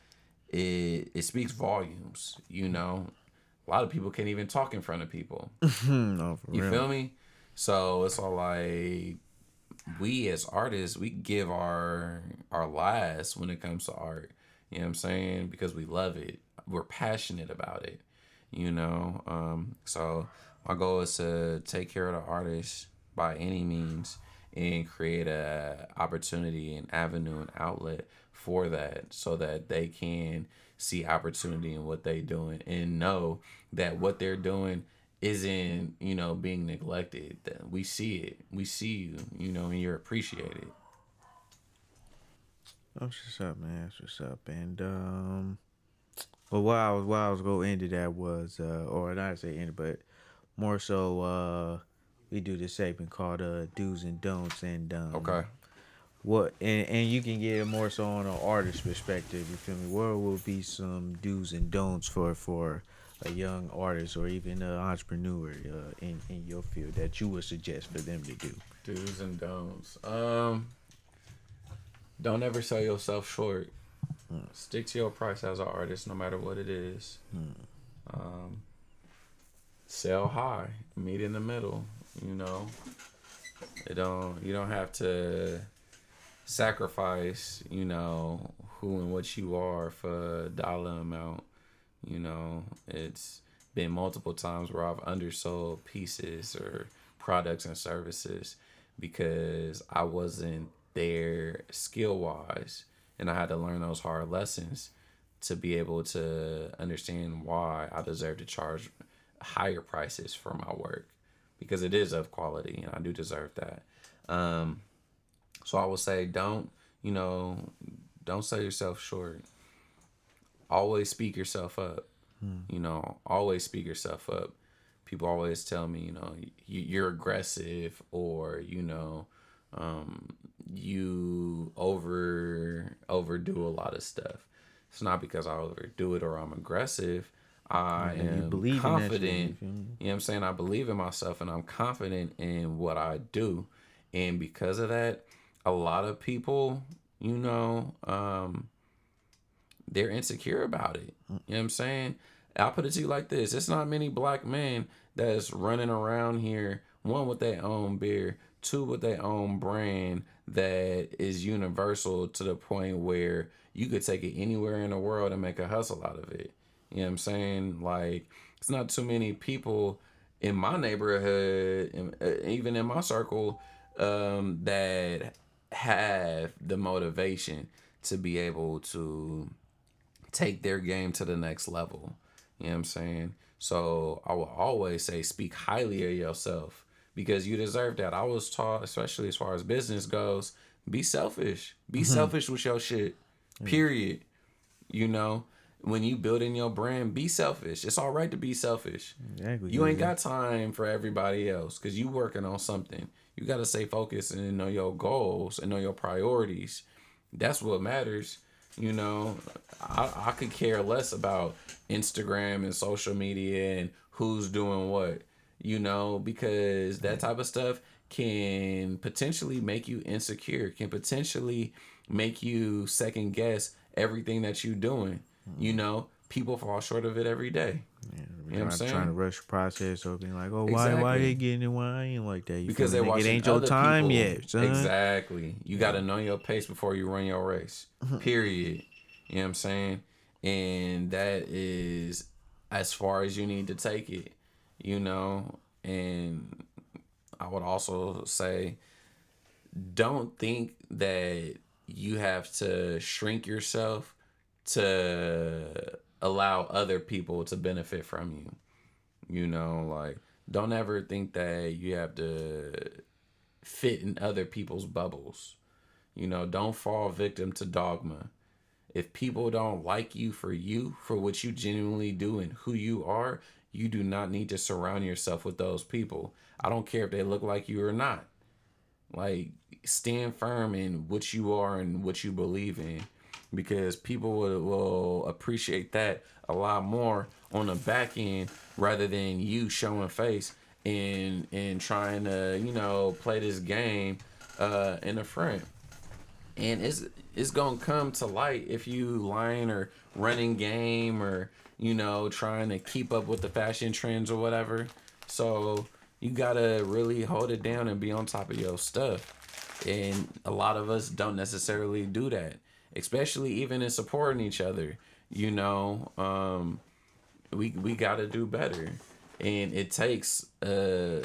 it it speaks volumes you know a lot of people can't even talk in front of people [LAUGHS] no, you real. feel me? So it's all like we as artists, we give our our last when it comes to art. You know what I'm saying? Because we love it. We're passionate about it. You know? Um, so my goal is to take care of the artists by any means and create a opportunity and avenue and outlet for that so that they can see opportunity in what they're doing and know that what they're doing isn't you know being neglected that we see it we see you you know and you're appreciated That's what's up, man. That's what's up. And um, but what I was what I was going into that was uh, or not say into, but more so uh, we do this segment called uh do's and don'ts and um, okay. What and, and you can get it more so on an artist perspective you feel me? What will be some do's and don'ts for for a young artist or even an entrepreneur uh, in, in your field that you would suggest for them to do? Do's and don'ts. Um don't ever sell yourself short stick to your price as an artist no matter what it is. Um sell high meet in the middle you know. It don't you don't have to sacrifice, you know, who and what you are for a dollar amount. You know, it's been multiple times where I've undersold pieces or products and services because I wasn't there skill wise and I had to learn those hard lessons to be able to understand why I deserve to charge higher prices for my work because it is of quality and I do deserve that. Um, so I will say, don't you know, don't sell yourself short. Always speak yourself up. You know, always speak yourself up. People always tell me, you know, you're aggressive or you know, um, you over overdo a lot of stuff. It's not because I overdo it or I'm aggressive. I am believe in that shit, you confident. You know what I'm saying? I believe in myself and I'm confident in what I do. And because of that, a lot of people, you know, um, they're insecure about it. You know what I'm saying? I'll put it to you like this. It's not many black men that's running around here, one with their own beer, two with their own brand that is universal to the point where you could take it anywhere in the world and make a hustle out of it. You know what I'm saying? Like, it's not too many people in my neighborhood, uh, even in my circle, um, that have the motivation to be able to take their game to the next level. You know what I'm saying? So I will always say speak highly of yourself because you deserve that. I was taught, especially as far as business goes, be selfish. Be mm-hmm. selfish with your shit. Mm. Period. You know, when you building your brand, be selfish. It's all right to be selfish. Exactly. You ain't got time for everybody else because you working on something. You got to stay focused and know your goals and know your priorities. That's what matters. You know, I, I could care less about Instagram and social media and who's doing what, you know, because that type of stuff can potentially make you insecure, can potentially make you second guess everything that you're doing. You mm-hmm. know, people fall short of it every day. Yeah, You know what I'm trying, saying? trying to rush the process or being like, oh, why, why Exactly. they getting it? Why I ain't like that? You because they're watching it ain't your time people. yet, son. Exactly. You got to know your pace before you run your race. [LAUGHS] Period. You know what I'm saying? And that is as far as you need to take it. You know, and I would also say, don't think that you have to shrink yourself to allow other people to benefit from you. You know, like don't ever think that you have to fit in other people's bubbles. You know, don't fall victim to dogma. If people don't like you for you, for what you genuinely do and who you are, you do not need to surround yourself with those people. I don't care if they look like you or not. Like, stand firm in what you are and what you believe in because people will, will appreciate that a lot more on the back end rather than you showing face and and trying to you know play this game uh in the front and it's it's gonna come to light if you lying or running game or you know trying to keep up with the fashion trends or whatever. So you gotta really hold it down and be on top of your stuff. And a lot of us don't necessarily do that especially even in supporting each other you know um we we gotta do better. And it takes a,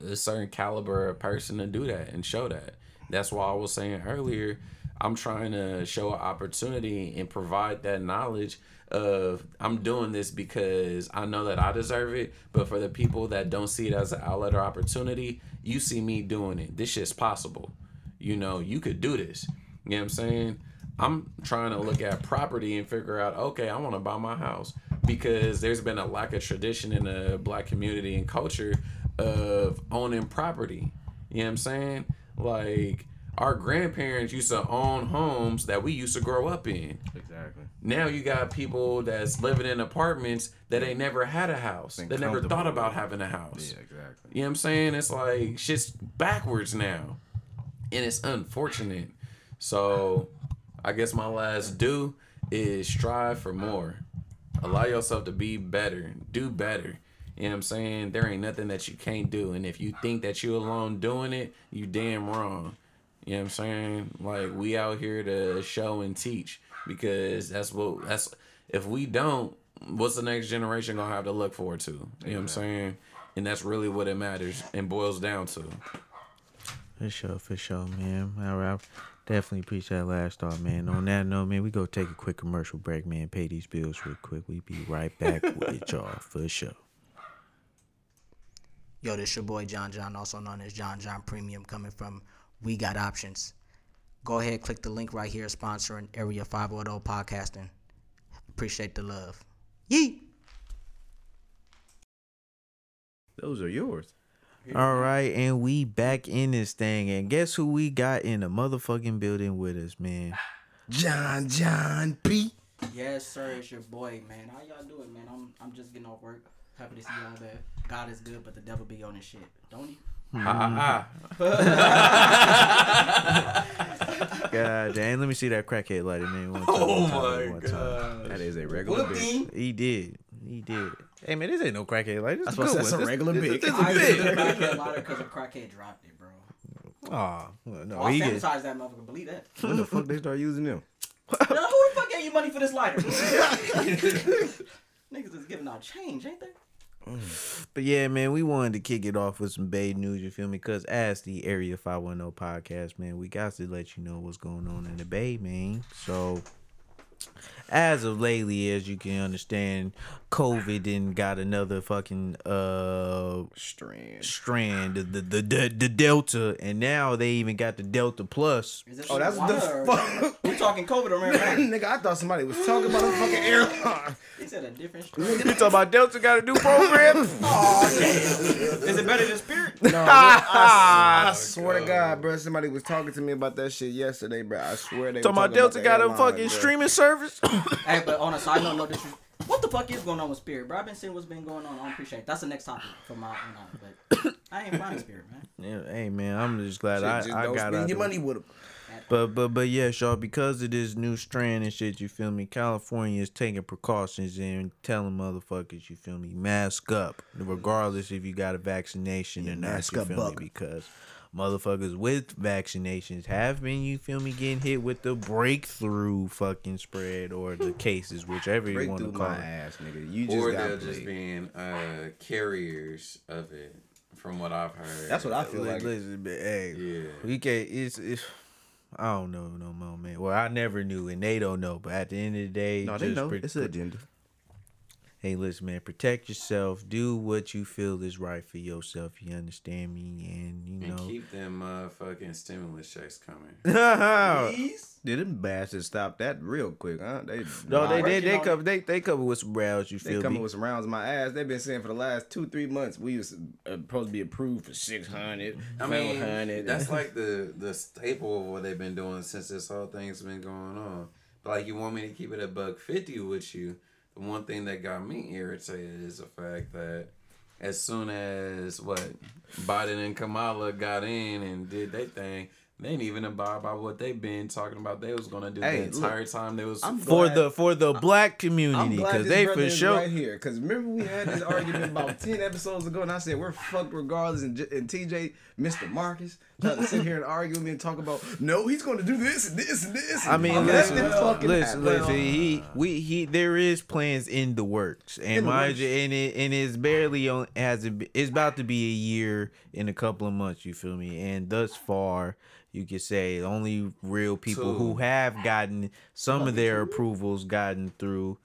a certain caliber of person to do that and show that that's why i was saying earlier i'm trying to show an opportunity and provide that knowledge of i'm doing this because i know that i deserve it but for the people that don't see it as an outlet or opportunity you see me doing it this shit's possible you know you could do this you know what i'm saying i'm trying to look at property and figure out okay i want to buy my house because there's been a lack of tradition in the black community and culture of owning property. You know what I'm saying? Like our grandparents used to own homes that we used to grow up in. Exactly. Now you got people that's living in apartments that ain't never had a house. Been They never thought about having a house. Yeah, exactly. You know what I'm saying? It's like shit's backwards now. And it's unfortunate. So I guess my last do is strive for more. Allow yourself to be better. Do better. You know what I'm saying? There ain't nothing that you can't do. And if you think that you alone doing it, you damn wrong. You know what I'm saying? Like we out here to show and teach because that's what that's if we don't, what's the next generation gonna have to look forward to? You know what I'm saying? And that's really what it matters and boils down to. For sure, for sure, man. All right. Definitely appreciate that last thought, man. On that note, man, we go take a quick commercial break, man. Pay these bills real quick. We be right back with y'all for sure. Yo, this your boy John John, also known as John John Premium, coming from We Got Options. Go ahead, click the link right here, sponsoring Area 510 Podcasting. Appreciate the love. Yee! Those are yours. All right, and we back in this thing, and guess who we got in the motherfucking building with us, man? [SIGHS] John John P. Yes, sir, it's your boy, man. How y'all doing, man? I'm I'm just getting off work. Happy to see y'all there. God is good, but the devil be on his shit. Don't he? Ah, ah, [LAUGHS] God damn, let me see that crackhead lighter, man. One time, Oh one time, my one time. That is a regular bitch. He did. He did. Hey man, this ain't no crackhead lighter. This That's is why a I good said one. a regular This- bitch. this is I a did the big. crackhead lighter because a crackhead dropped it, bro. Aw, well, no, Oh, I he get. that motherfucker. Believe that. When the fuck they start using them? [LAUGHS] Yo, who the fuck gave you money for this lighter? [LAUGHS] Niggas is giving out change, ain't they? But yeah, man, we wanted to kick it off with some Bay news. You feel me? Because as the Area Five One Zero podcast, man, we got to let you know what's going on in the Bay, man. So. As of lately, as you can understand, COVID then got another fucking uh Strand. strand, the the, the the the Delta, and now they even got the Delta Plus. Is Oh, that's the fuck. We talking COVID or marijuana? [LAUGHS] Nigga, I thought somebody was talking about a fucking airline. He said a different strain. You talking about Delta got a new program? [LAUGHS] Oh, is it better than Spirit? [LAUGHS] No, I, I ah, swear to God, bro. Somebody was talking to me about that shit yesterday, bro. I swear they talking were about Delta the got a fucking bro. streaming service? [COUGHS] hey, but on a side note, no disrespect. What the fuck is going on with Spirit, bro? I've been seeing what's been going on. I don't appreciate it. That's the next topic for my own eye, but I ain't finding Spirit, man. yeah, hey man, I'm just glad Shit, I, just I don't got spend out your of- money with them. But but but yes, y'all, because of this new strand and shit, you feel me? California is taking precautions and telling motherfuckers, you feel me, mask up, regardless if you got a vaccination or not. mask You up, feel me? Because motherfuckers with vaccinations have been, you feel me, getting hit with the breakthrough fucking spread or the cases, whichever you want to call my it. ass, nigga. You just or got they're just being uh, carriers of it, from what I've heard. That's what I feel Li- like. Listen, but, hey, Yeah. we can't. It's it's. I don't know no more, man. Well, I never knew, and they don't know. But at the end of the day, No, they just know. It's an agenda. Hey, listen, man, protect yourself. Do what you feel is right for yourself. You understand me? And you And know, keep them motherfucking stimulus checks coming. [LAUGHS] no, Did them bastards stop that real quick, huh? They they Nah, they working they on cover they they cover with some rounds. You They feel coming me? with some rounds in my ass. They've been saying for the last two, three months we was uh, supposed to be approved for 600, I mean, 700. that's [LAUGHS] like the the staple of what they've been doing since this whole thing's been going on. But like, you want me to keep it a buck fifty with you? The one thing that got me irritated is the fact that as soon as what Biden and Kamala got in and did their thing, they ain't even abide by what they've been talking about. They was gonna do Hey, the look, entire time they was. I'm For glad- the for the black community, because they for sure. right here. Because remember we had this argument about [LAUGHS] ten episodes ago, and I said we're fucked regardless. And, J- and TJ, Mr. Marcus, tried to sit here and argue with me and talk about no, he's going to do this and this and this. I mean, and listen, fucking listen, listen. He, we, he. There is plans in the works, and In mind you, and it, and it's barely on. Hasn't. been- It's about to be a year in a couple of months. You feel me? And thus far, you could say the only real people who have gotten some of their approvals gotten through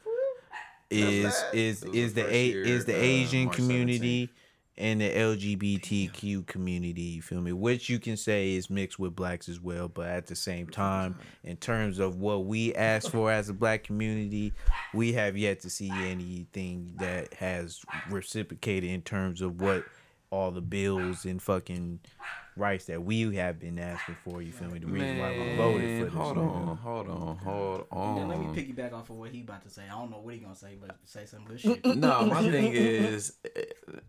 is is is the the a is the Asian March community and the LGBTQ community, you feel me? Which you can say is mixed with blacks as well, but at the same time, in terms of what we ask for as a black community, we have yet to see anything that has reciprocated in terms of what all the bills and fucking rights that we have been asking for. You feel me? The reason why we voted for this. hold you know? on, hold on, hold Yeah, on. let me piggyback off of what he about to say. I don't know what he gonna say, but say some good shit. [LAUGHS] No, my thing is,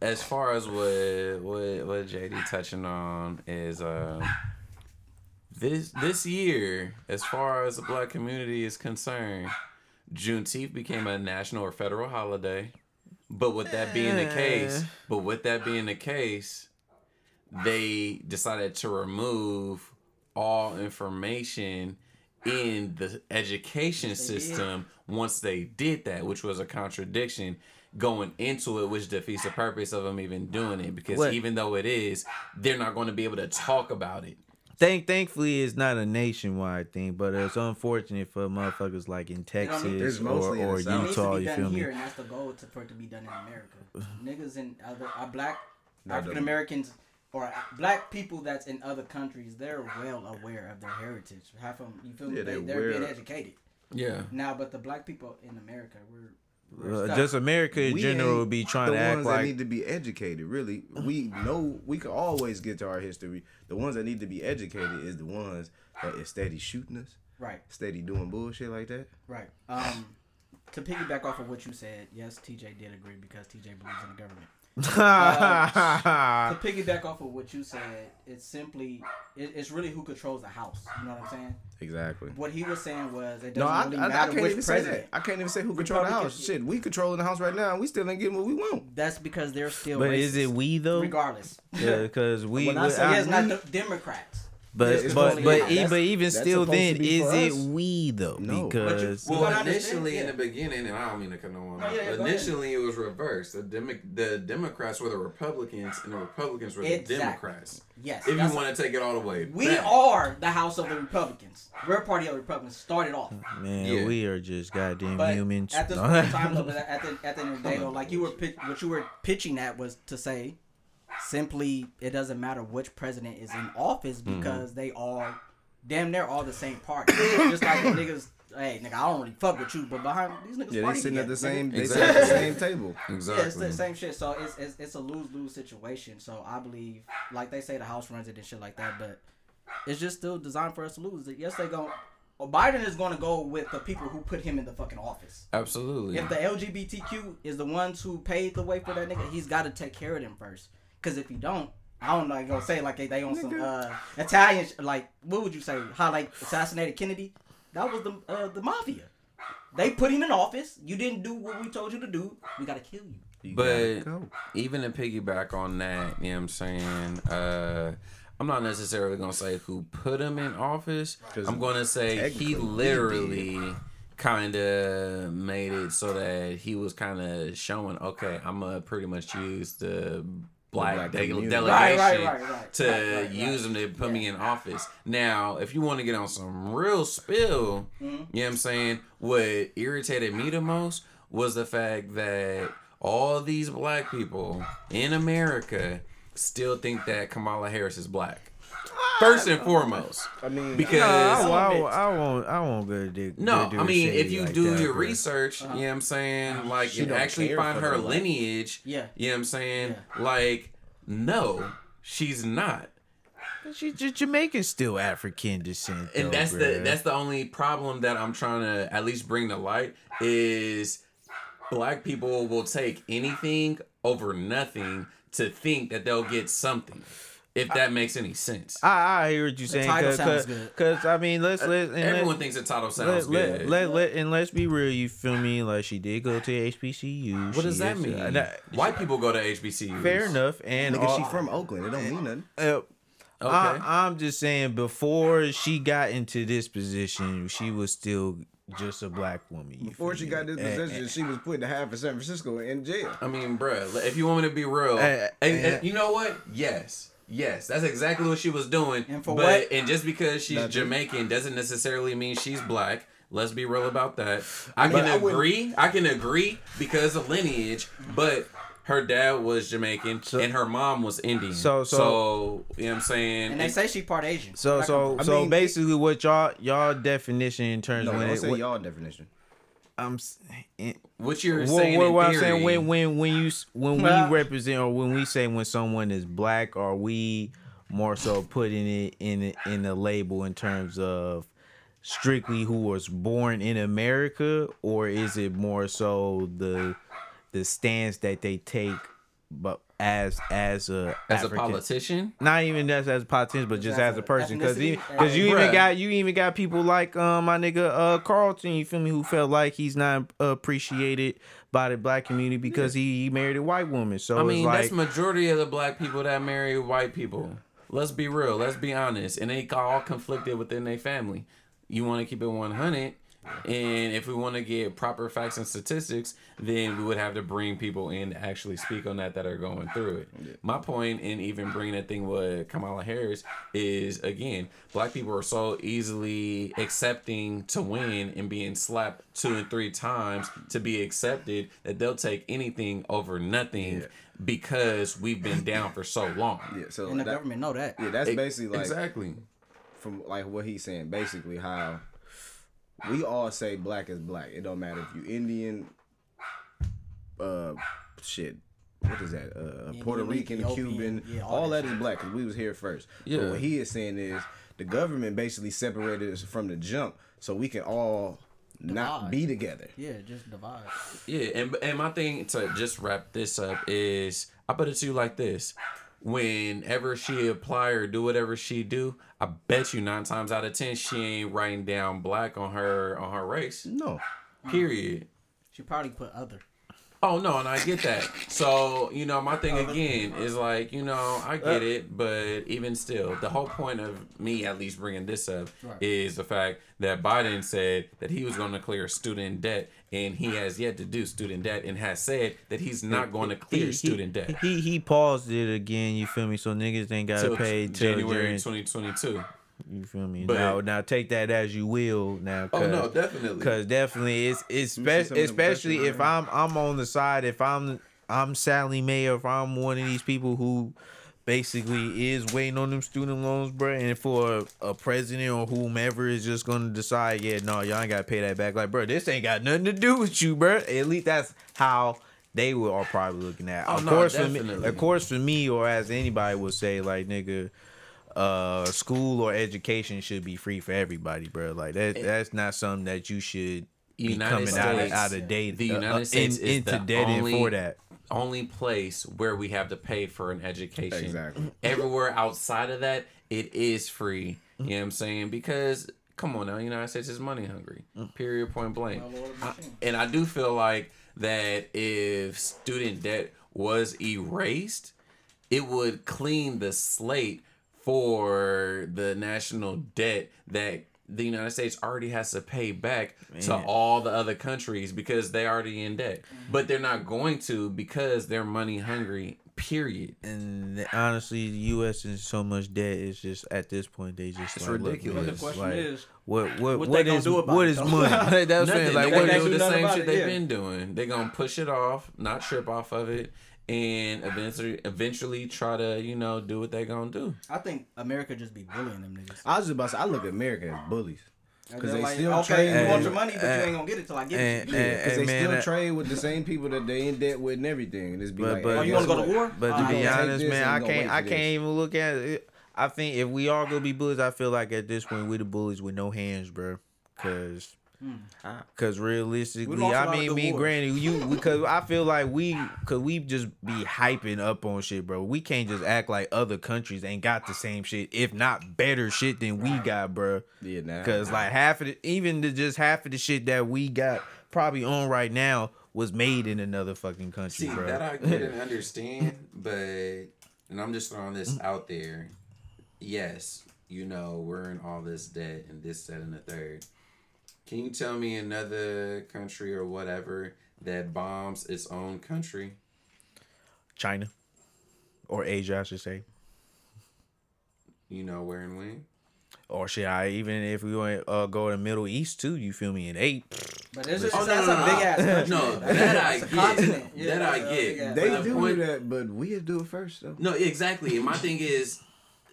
as far as what what what JD touching on is, uh, this this year, as far as the black community is concerned, Juneteenth became a national or federal holiday. But with that being the case, but with that being the case, they decided to remove all information in the education system once they did that, which was a contradiction going into it, which defeats the purpose of them even doing it. Because What? even though it is, they're not going to be able to talk about it. Thank, thankfully, it's not a nationwide thing, but it's unfortunate for motherfuckers like in Texas It's or, mostly in or. It needs Utah. to be You done feel me? here, and that's the goal to, for it to be done in America. [SIGHS] Niggas and other uh, black African Americans or black people that's in other countries, they're well aware of their heritage. Half of them, you feel me? Yeah, they, they're they're being educated Yeah. now. But the black people in America, we're, we're Uh, just America in We general ain't be trying to act like. The ones that like need to be educated. Really, we know we can always get to our history. The ones that need to be educated is the ones that is steady shooting us, right, steady doing bullshit like that. right. Um, to piggyback off of what you said, yes, TJ did agree because TJ believes in the government. [LAUGHS] Uh, to piggyback off of what you said, it's simply it, it's really who controls the house. You know what I'm saying? Exactly. What he was saying was it doesn't No, I, really I, I matter can't which even say president. that. I can't even say who controls the Republican- house. Shit, we controlling the house right now, and we still ain't getting what we want. That's because they're still. but racist, is it we though? Regardless. Yeah, because [LAUGHS] we, When I say I- yes, not the Democrats. But it's but but, e- but even still, then is it us. we though? No. Because Well, Well, I understand, initially in the beginning, and I don't mean to cut no one No, off. yeah, yeah, go initially, it was reversed. The Demo- the Democrats were the Republicans, and the Republicans were the Exactly. Democrats. Yes. If you want to take it all the way, we back. are the House of the Republicans. We're a party of the Republicans. Started off. man, Yeah. we are just goddamn But humans. at this point in time, though, at the at the end of the day, though, like you were pitch, what you were pitching at was to say, simply, it doesn't matter which president is in office Mm-hmm. because they are damn they're all the same party. Just like the [LAUGHS] niggas, hey nigga, I don't really fuck with you, but behind these niggas, Yeah, they party sitting at the same. nigga. They sitting at the same table. Yeah, it's the same shit. So it's, it's it's a lose lose situation. So I believe, like they say, the house runs it and shit like that. But it's just still designed for us to lose. Yes, they go. Well, Biden is going to go with the people who put him in the fucking office. Absolutely. If the LGBTQ is the ones who paid the way for that nigga, he's got to take care of them first. Because if you don't, I don't know. You gonna say like they, they on some uh, Italian like what would you say? How like assassinated Kennedy? That was the uh, the mafia. They put him in office. You didn't do what we told you to do. We gotta kill you. You But go. even to piggyback on that, you know what I'm saying? Uh, I'm not necessarily going to say who put him in office. 'Cause I'm going to say he he literally kind of made it so that he was kind of showing, okay, I'm going to pretty much use the black, black de- delegation Right, right, right, right. to Right, right, use them to put me in office. Now, if you want to get on some real spill, Mm-hmm. you know what I'm saying? What irritated me the most was the fact that all these black people in America still think that Kamala Harris is black. First and foremost, I mean, because No, I, I, won't- I won't. I won't go to dick. no, do I mean, if you like do that, your bro. research, uh-huh. you know what I'm saying, uh-huh. like, She and actually find her her life. lineage, Yeah. you know what I'm saying, Yeah. like, no, she's not. She's just Jamaican, still African descent. and though, that's the that's the only problem that I'm trying to at least bring to light is black people will take anything over nothing to think that they'll get something. If that makes any sense. I, I hear what you're saying. The title Cause, sounds cause, good. 'cause, I mean, let's let and Everyone let, thinks the title sounds let, good. let, let, let- and let's be real. You feel me? Like she did go to HBCU. what does She that is- mean? uh, that- White people go to HBCUs. fair enough. And nigga, all- she from Oakland. It don't mean nothing. uh, Okay. I, I'm just saying, before she got into this position, she was still just a black woman. Before she me? got this And- position, she was put in half of San Francisco in jail. I mean, bruh, if you want me to be real, Uh, and, uh, and you know what? Yes. Yes, that's exactly what she was doing. And for but, what? And just because she's Nothing. Jamaican doesn't necessarily mean she's black. Let's be real about that. I But can I wouldn't- agree. I can agree because of lineage, but her dad was Jamaican and her mom was Indian. So- So, so- you know what I'm saying? And they say she part Asian. So Where I come so from. I so basically, what y'all y'all definition in terms No, when don't it, say what, y'all definition. I'm eh, what you're saying what, what I'm saying when when when you when we represent or when we say when someone is black, are we more so putting it in in a label in terms of strictly who was born in America, or is it more so the the stance that they take but as as a As a politician, not even just as a politician, but just as as a a person. Because ethnicity? because you Bruh. even got you even got people like um my nigga uh Carlton. You feel me? Who felt like he's not appreciated by the black community because he, he married a white woman. So I mean, it's like that's majority of the black people that marry white people. Let's be real. Let's be honest. And they all conflicted within their family. You want to keep it 100. And if we want to get proper facts and statistics, then we would have to bring people in to actually speak on that that are going through it. My point in even bringing that thing with Kamala Harris is again, black people are so easily accepting to win and being slapped two and three times to be accepted that they'll take anything over nothing because we've been down for so long. Yeah, so And the that- government know that. Yeah, that's basically like exactly. from like what he's saying. Basically, how we all say black is black. It don't matter if you Indian, uh, shit. What is that? Uh, Puerto Rican, Ethiopian, Cuban, yeah, all all that that is black because we was here first. Yeah. But what he is saying is the government basically separated us from the jump, so we can all not be together. Yeah, just divide. Yeah, and and my thing to just wrap this up is I put it to you like this. Whenever she apply or do whatever she do, I bet you nine times out of ten she ain't writing down black on her on her race. No, Period. She probably put other. Oh no, and I get that. So you know, my thing again is like you know I get it, but even still, the whole point of me at least bringing this up Right. is the fact that Biden said that he was going to clear student debt, and he has yet to do student debt, and has said that he's not going to clear he, student debt He he paused it again. You feel me? So niggas ain't gotta pay till January January. 2022. You feel me? But- now now take that as you will. Now, Oh no, definitely. Cause definitely it's it's Let me see spe- some of them especially if I'm I'm on the side if I'm I'm Sallie Mae if I'm one of these people who basically is waiting on them student loans, bro, and for a, a president or whomever is just gonna decide, yeah, no, y'all ain't gotta pay that back. Like, bro, this ain't got nothing to do with you, bro. At least that's how they were all probably looking at. Oh, of no, course, for me, of course, for me, or as anybody would say, like, nigga uh school or education should be free for everybody, bro. Like that that's not something that you should be United coming out of out of date the uh, United uh, States in, is into the debt in only- for that. only place where we have to pay for an education. Exactly. Everywhere outside of that, it is free. You know what I'm saying? Because come on now, United States is money hungry. Period. Point blank. I- and I do feel like that if student debt was erased, it would clean the slate for the national debt that the United States already has to pay back to all the other countries because they already in debt. But they're not going to because they're money hungry. Period. And honestly, the U.S. is so much debt. It's just at this point they just It's like, ridiculous. man, The question like, is, what what what what they gonna is do about what it, is money? [LAUGHS] That's what I'm saying. Like they what gonna do the same shit they've yeah. been doing. They're gonna push it off, not trip off of it, and eventually, eventually try to you know do what they gonna do. I think America just be bullying them niggas. I was just about to say I look at America as bullies because They're like, still okay, trade. you want your money, but and- you eh, ain't gonna get it till I give it and- to eh, you. Eh, and- Because they man, still I- trade with the same people that they in debt with and everything. And it's be But like, but hey, Oh, you wanna go to war? But to Uh, be honest, man, I can't I can't this. even look at it. I think if we all gonna be bullies, I feel like at this point we the bullies with no hands, bro. Cause, Mm. Ah, cause realistically, lost a I lot of mean, me, wars. granted, you because I feel like we, cause we just be hyping up on shit, bro. We can't just act like other countries ain't got the same shit, if not better shit than we got, bro. Yeah, nah. Cause like half of the, even the just half of the shit that we got probably on right now was made in another fucking country, See bro. that I [LAUGHS] get and understand, but and I'm just throwing this mm. out there. Yes, you know we're in all this debt and this, that, and the third. Can you tell me another country or whatever that bombs its own country? China or Asia, I should say. You know where and when? Or should I even if we want to uh, go to Middle East too, you feel me? And eight, But it's, it's, Oh, no, that's no, a big ass country. No, that I get. continent. That I get. they But the do point- that, but we do it first though. No, exactly. And my thing is,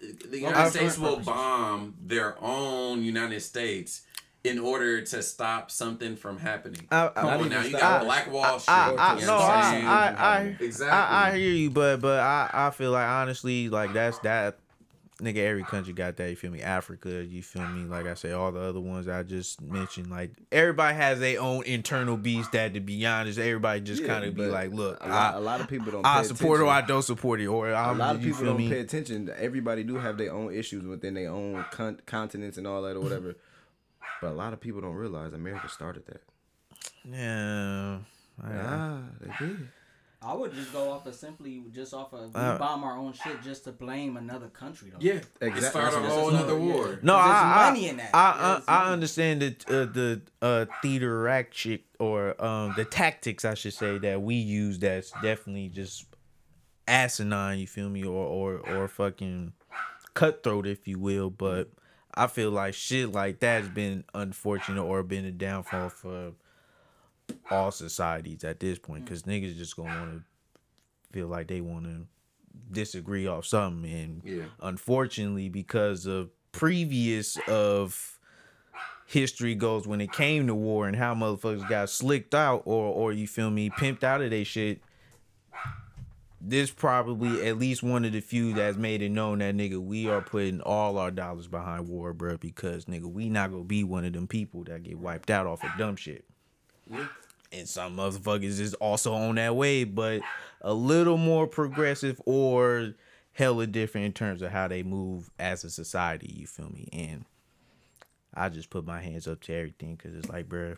the United I- States will purposes. bomb their own United States in order to stop something from happening. I- I- Come Not on now, you stop. got Black Wall Street. I, I, no, know I'm I. I, I, [LAUGHS] Exactly. I, I hear you, but but I, I feel like honestly, like that's that. nigga, every country got that. You feel me? Africa, you feel me? Like I say, all the other ones I just mentioned, like everybody has their own internal beast. That to be honest, everybody just Yeah, kind of be like, look, a lot, I, a lot of people don't. I pay support it or I attention. don't support it, or A I'm, lot of people don't me? pay attention. Everybody do have their own issues within their own con- continents and all that or whatever. But a lot of people don't realize America started that. Yeah. I- Ah, they did. I would just go off of simply just off of we Uh, bomb our own shit just to blame another country though. Yeah, Exactly. It started a whole what- other yeah. war. No, There's I, money I, in that. I, There's I, I understand the uh, the uh, theater ratchet or um, the tactics I should say that we use. That's definitely just asinine. You feel me? Or or or fucking cutthroat, if you will. But I feel like shit like that has been unfortunate or been a downfall for all societies at this point because niggas just gonna want to feel like they want to disagree off something and Yeah. unfortunately because of previous of history goes when it came to war and how motherfuckers got slicked out or or you feel me pimped out of their shit this probably at least one of the few that's made it known that nigga we are putting all our dollars behind war bro because nigga we not gonna be one of them people that get wiped out off of dumb shit and some motherfuckers is also on that way, but a little more progressive or hella different in terms of how they move as a society. You feel me? And I just put my hands up to everything because it's like, bruh,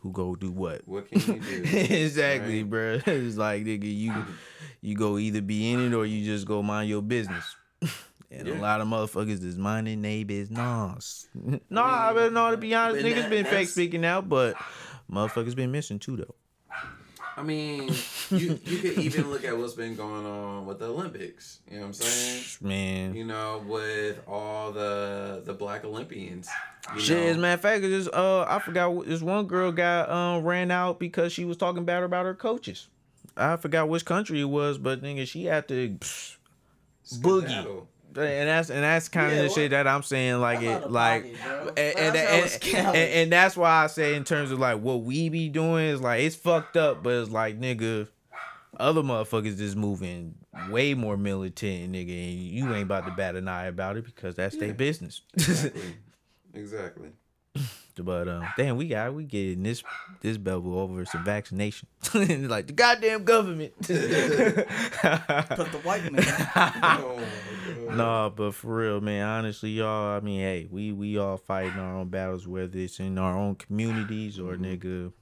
who go do what? What can you do? [LAUGHS] exactly, Right. bruh. [LAUGHS] It's like nigga, you [LAUGHS] you go either be in it or you just go mind your business. And a lot of motherfuckers is minding their business. no, I mean, no, to be honest, but niggas that- been fake speaking out, but motherfuckers been missing too though. I mean, you you could even look at what's been going on with the Olympics. You know what I'm saying? Man. You know, with all the the black Olympians. Shit, as a matter of fact, this uh, I forgot what- this one girl got um ran out because she was talking bad about her coaches. I forgot which country it was, but nigga, she had to, psh, boogie. And that's and that's kind of Yeah, the what- shit that I'm saying. Like out it, like, pocket, and, That's and, and, and, that's why I say in terms of like what we be doing is like it's fucked up, but it's like nigga, other motherfuckers is moving way more militant, nigga, and you ain't about to bat an eye about it because that's their business. [LAUGHS] Exactly. exactly. But um, damn, we got we getting this this bevel over some vaccination. [LAUGHS] like the goddamn government. [LAUGHS] Put the white man. Oh, my God. no, but for real, man. Honestly, y'all. I mean, hey, we we all fighting our own battles, whether it's in our own communities or nigga.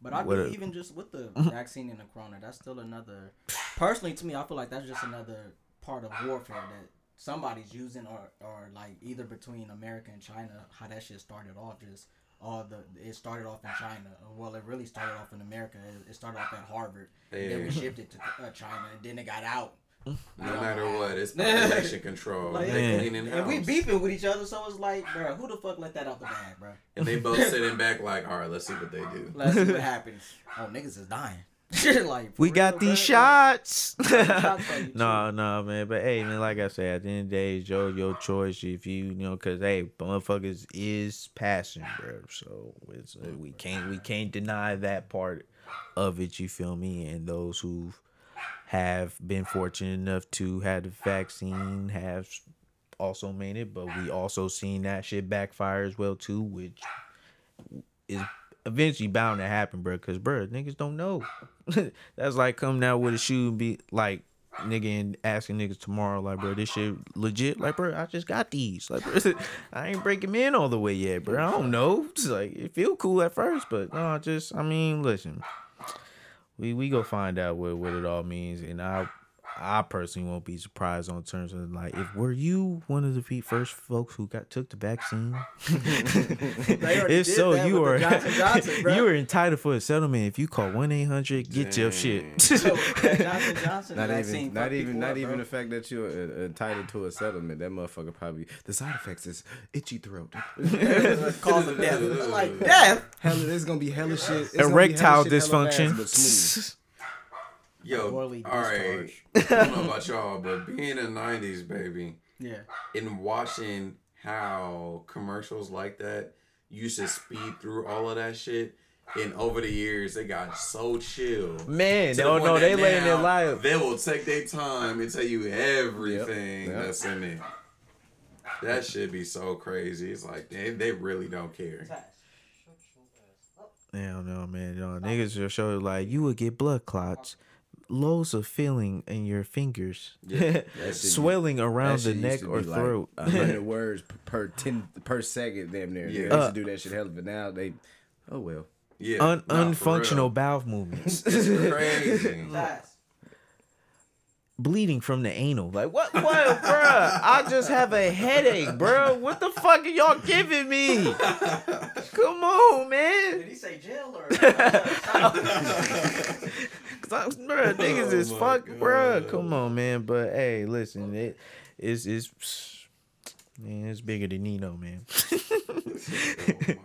But I What think even just with the vaccine and the corona, that's still another. Personally, to me, I feel like that's just another part of warfare that somebody's using, or or like either between America and China, how that shit started off. Just all the it started off in China. Well, it really started off in America. It, it started off at Harvard. And then we Yeah. shipped it to uh, China, and then it got out. No matter what, it's [LAUGHS] population control. Like, They Man. and we house. beefing with each other, so it's like, bro, who the fuck let that out the bag, bro? And they both [LAUGHS] sitting back like, all right, let's see what they do. Let's see what happens. Oh, niggas is dying. [LAUGHS] like We got these shots. [LAUGHS] no, no, man. But hey, man, like I said, at the end of the day, it's your your choice. If you you know, cause hey, motherfuckers is passing, bro. So it's uh, we can't we can't deny that part of it. You feel me? And those who have been fortunate enough to have the vaccine have also made it, but we also seen that shit backfire as well too, which is eventually bound to happen, bro. Cause bro, niggas don't know. [LAUGHS] That's like coming out with a shoe and be like, nigga, and asking niggas tomorrow, like, bro, this shit legit. Like, bro, I just got these. Like, bro, [LAUGHS] I ain't breaking in all the way yet, bro. I don't know. It's like it feel cool at first, but no, just I mean, listen, we we go find out what what it all means, and I. I personally won't be surprised on terms of like if were you one of the first folks who got took the vaccine. [LAUGHS] if so, you are Johnson Johnson, [LAUGHS] you are entitled for a settlement. If you call one eight hundred, get your shit. So, Johnson [LAUGHS] Johnson Not vaccine even, not even, not up, even bro. the fact that you're uh, entitled to a settlement. That motherfucker probably the side effects is itchy throat. cause of death. like death. hella, there's gonna be hella shit. it's gonna be Erectile hella shit, hella fast, dysfunction. but smooth. Yo, all right. [LAUGHS] I don't know about [LAUGHS] y'all, but being in the 90s, baby, Yeah. and watching how commercials like that used to speed through all of that shit, And over the years, they got so chill. Man, To the oh point no, they laying there now live. They will take their time and tell you everything Yep. that's in it. That should be so crazy. It's like they, they really don't care. Hell no, man. No, niggas will show like you would get blood clots, loads of feeling in your fingers, Yeah, shit- [LAUGHS] swelling around the neck or be like throat. A hundred [LAUGHS] words per ten per second, damn near. Yeah. Yeah, they used Uh, to do that shit hell, but now they, oh well. Yeah, Un- nah, unfunctional real. bowel movements, [LAUGHS] crazy. bleeding from the anal. Like what? What, bruh? I just have a headache, bruh. What the fuck are y'all giving me? Come on, man. Did he say jail or? Cause I'm, bruh, [LAUGHS] oh niggas is Oh my fuck, God. bruh. Come on, man. But hey, listen, it's it's man, it's bigger than Nino, man. [LAUGHS] [LAUGHS] Oh my God.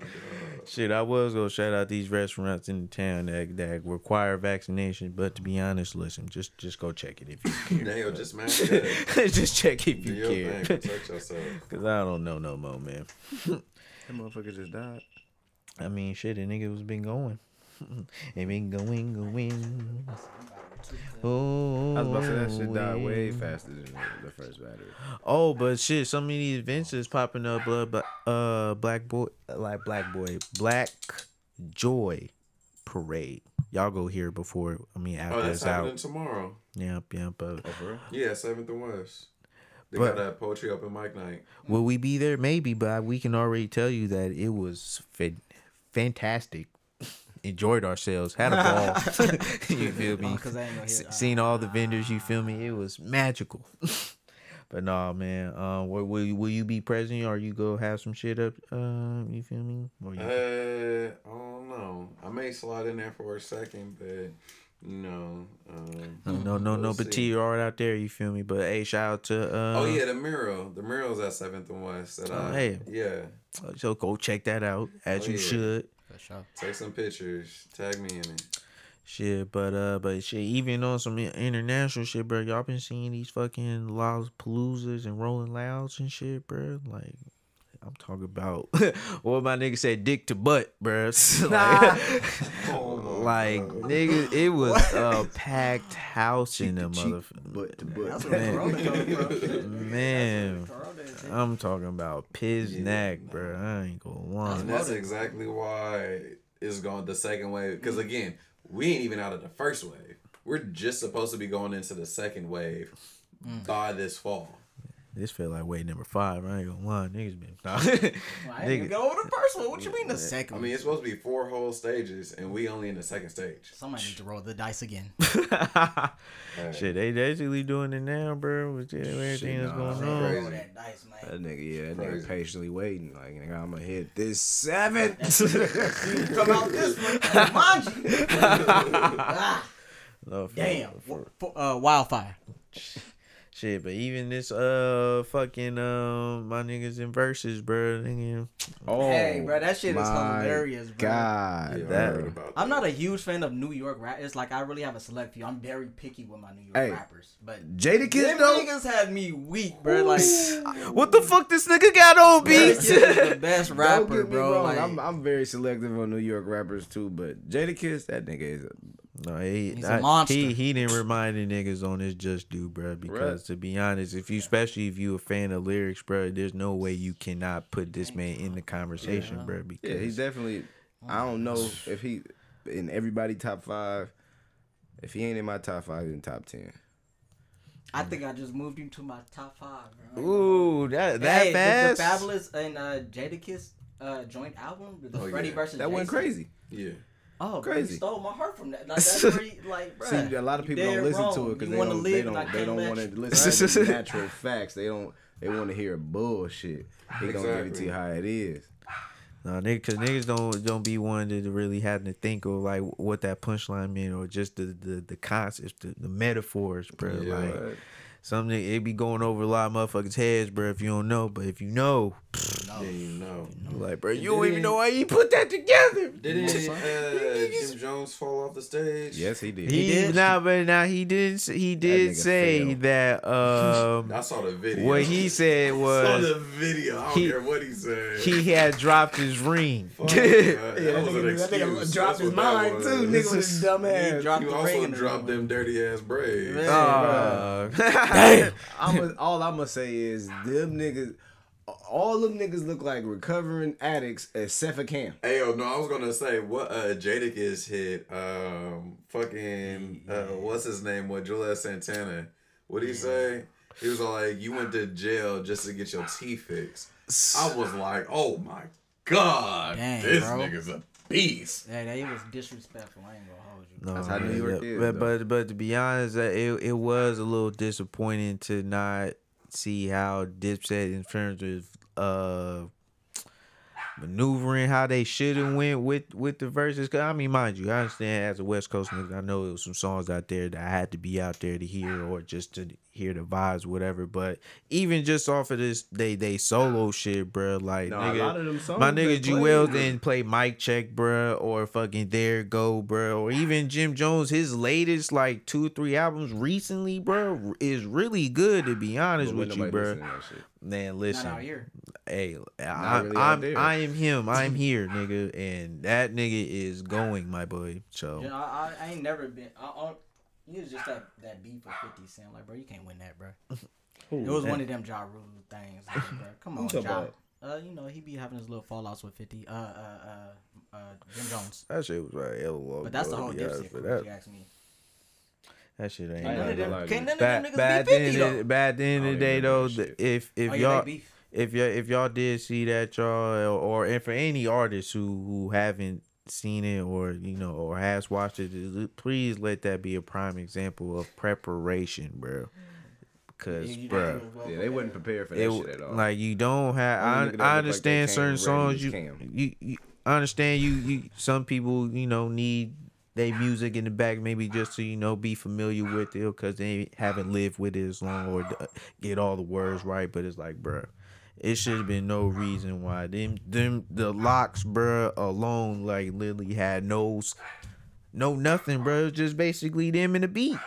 Shit, I was gonna shout out these restaurants in the town that that require vaccination, but to be honest, listen, just just go check it if you care. Daniel just man, yeah. just check if you your thing. care. Protect yourself. Cause I don't know no more, man. That motherfucker just died. I mean, shit, the nigga was been going. It been going, going. Oh, I was about to say that shit died way faster than the, the first battery. Oh, but shit, so many these events is popping up. Uh, but uh, black boy, like black boy, black joy parade. Y'all go here before. I mean, after Oh, that's it's happening out. tomorrow. Yep, yep. But Oh. Yeah, Seventh and West. They But- got a poetry open mic night. will we be there? Maybe, but we can already tell you that it was fa- fantastic. Enjoyed ourselves, had a [LAUGHS] ball. [LAUGHS] you feel me? Oh, 'cause I S- hit, uh, Seen all the vendors. You feel me? It was magical. [LAUGHS] but nah, man. Um, will, will you- will you be present or you go have some shit up? Um, you feel me? Or you, Uh, I don't know. I may slide in there for a second, but you know. Um, no, no, no, no we'll see. petite art out there. You feel me? But hey, shout out to uh. Oh yeah, the mural. The mural's at Seventh and West. That Oh, I, hey. Yeah. So go check that out as Oh, you yeah. should. For sure. Take some pictures. Tag me in it. Shit, but uh, but shit, even on some international shit, bro. Y'all been seeing these fucking Lollapaloozas and Rolling Louds and shit, bro. Like, I'm talking about [LAUGHS] what my nigga said, dick to butt, bro. [LAUGHS] like, like nigga, it was a packed house in the motherfucker. Butt to butt. That's where Corona comes from. Man, Corona is [LAUGHS] it. I'm talking about piz neck, bro. I ain't gonna lie. And that's exactly why it's going the second wave. Because again, we ain't even out of the first wave. We're just supposed to be going into the second wave Mm. by this fall. This feel like wave number five. I ain't gonna lie, niggas been. Nah. [LAUGHS] Well, I ain't Nigga. even go over the first one. What you mean the second? I mean, it's supposed to be four whole stages, and we only in the second stage. Somebody need to roll the dice again. [LAUGHS] Hey, Shit, they basically doing it now, bro. With everything that's nah, going on. crazy. Roll that dice, man. That nigga, yeah, that nigga patiently waiting. Like, nigga, I'm gonna hit this seven. Come out this one, [LAUGHS] Jumanji. ah, No, for- damn. for- For, uh, wildfire. Shit, but even this uh fucking um my niggas in Verzuz, bro. Nigga, oh, Hey, bro, that shit is hilarious, bro. God, yeah, I that- heard about I'm not a huge fan of New York rap. It's like I really have a select few. I'm very picky with my New York Hey. rappers, but Jadakiss them though. niggas had me weak, bro. Like what the fuck this nigga got on, Jada B? Is the best Don't rapper, get me bro. wrong, Like, I'm I'm very selective on New York rappers too, but Jadakiss, that nigga is. A, No, he, He's a I- monster. he he didn't remind the niggas on his just do, bro. Because to be honest, if you especially if you a fan of lyrics, bro, there's no way you cannot put this man in the conversation, bro. Because yeah, he's definitely. I don't know if he in everybody top five. If he ain't in my top five, he's in top ten. I think I just moved him to my top five, bro. ooh that that hey, fast. The, Fabolous and uh, Jadakiss uh, joint album, the Oh, Freddie yeah. versus That went crazy. Yeah. Oh, Crazy. crazy! Stole my heart from that. Like, that's [LAUGHS] pretty, like, bro. See, a lot of people don't listen to it because they don't, they don't, they don't want to listen to the [LAUGHS] natural facts. They don't, they want to hear bullshit. He gonna give it to Exactly. you how it is. No, nigga, cause niggas don't don't be one to really having to think of like what that punchline meant or just the the, the concepts, the, the metaphors, bro. Yeah. Like something it be going over a lot of motherfuckers' heads, bro. If you don't know, but if you know, No, Then you know. Like, bro, you don't even know why he put that together. Didn't uh, Jim Jones fall off the stage? Yes, he did. He, did? Nah, but now he did. s- He did nigga say failed. that. [LAUGHS] Um, I saw the video. what he said [LAUGHS] I saw was the video. I don't he- care what he said. he had dropped his ring. Fuck, uh, [LAUGHS] that was an that nigga excuse. dropped That's his what mind was. too. Nigga was is- dumb He dropped You the also ring in the dropped them dirty ass braids. Man. Uh, I'm a, all I'm gonna say is them niggas, all them niggas look like recovering addicts except for Cam. Hey, yo, no, I was gonna say what uh Jadakiss hit. Um, fucking uh, what's his name? What Juelz Santana? What would he say? He was like, "You went to jail just to get your teeth fixed." I was like, "Oh my god, Dang, this bro. nigga's a beast." Yeah, that was disrespectful. I ain't gonna hold you. No, That's how New York yeah, is, But but but to be honest, uh, it it was a little disappointing to not see how Dipset in terms of uh maneuvering how they should have went with with the verses. Cause I mean, mind you, I understand as a West Coast nigga, I know it was some songs out there that I had to be out there to hear or just to hear the vibes, whatever. But even just off of this, they they solo shit, bro. Like No, a nigga, lot of them songs my they nigga play, Jewel didn't play Mic Check, bro, or fucking There Go, bro, or even Jim Jones. His latest like two or three albums recently, bro, is really good. To be honest But with you, bro. bruh. listen to that shit. Man, Not listen, out here. hey, I, really I'm there. I am him. I'm here, nigga, and that nigga is going, my boy. So You know, I, I, I ain't never been. I, I, it was just that that beef with Fifty Cent. Like, bro, you can't win that, bro. [LAUGHS] It was one of them Ja Rule things, like, bro. [LAUGHS] Come on, Who Ja. Uh, you know, he be having his little fallouts with Fifty. Uh, uh, uh, uh, Jim Jones. that shit was like hell long. But that's the whole to be honest, Dipset crew. that, If you ask me. that shit ain't. None of them, lie can't none of them niggas bad, be Fifty though. bad at the end of the day though, the- if if Oh, y'all they beef. if y'all if y'all did see that y'all or and for any artists who who haven't seen it or you know or has watched it please let that be a prime example of preparation bro because Yeah, bro definitely was well Yeah, they wasn't prepared for that it shit at all. like you don't have I, nigga that look like I understand came certain songs you, you you I understand you you some people you know need they music in the back maybe just to you know be familiar with it because they haven't lived with it as long or uh, get all the words right but it's like bruh it should have been no reason why them them the LOX bruh alone like literally had no no nothing bruh just basically them and the beat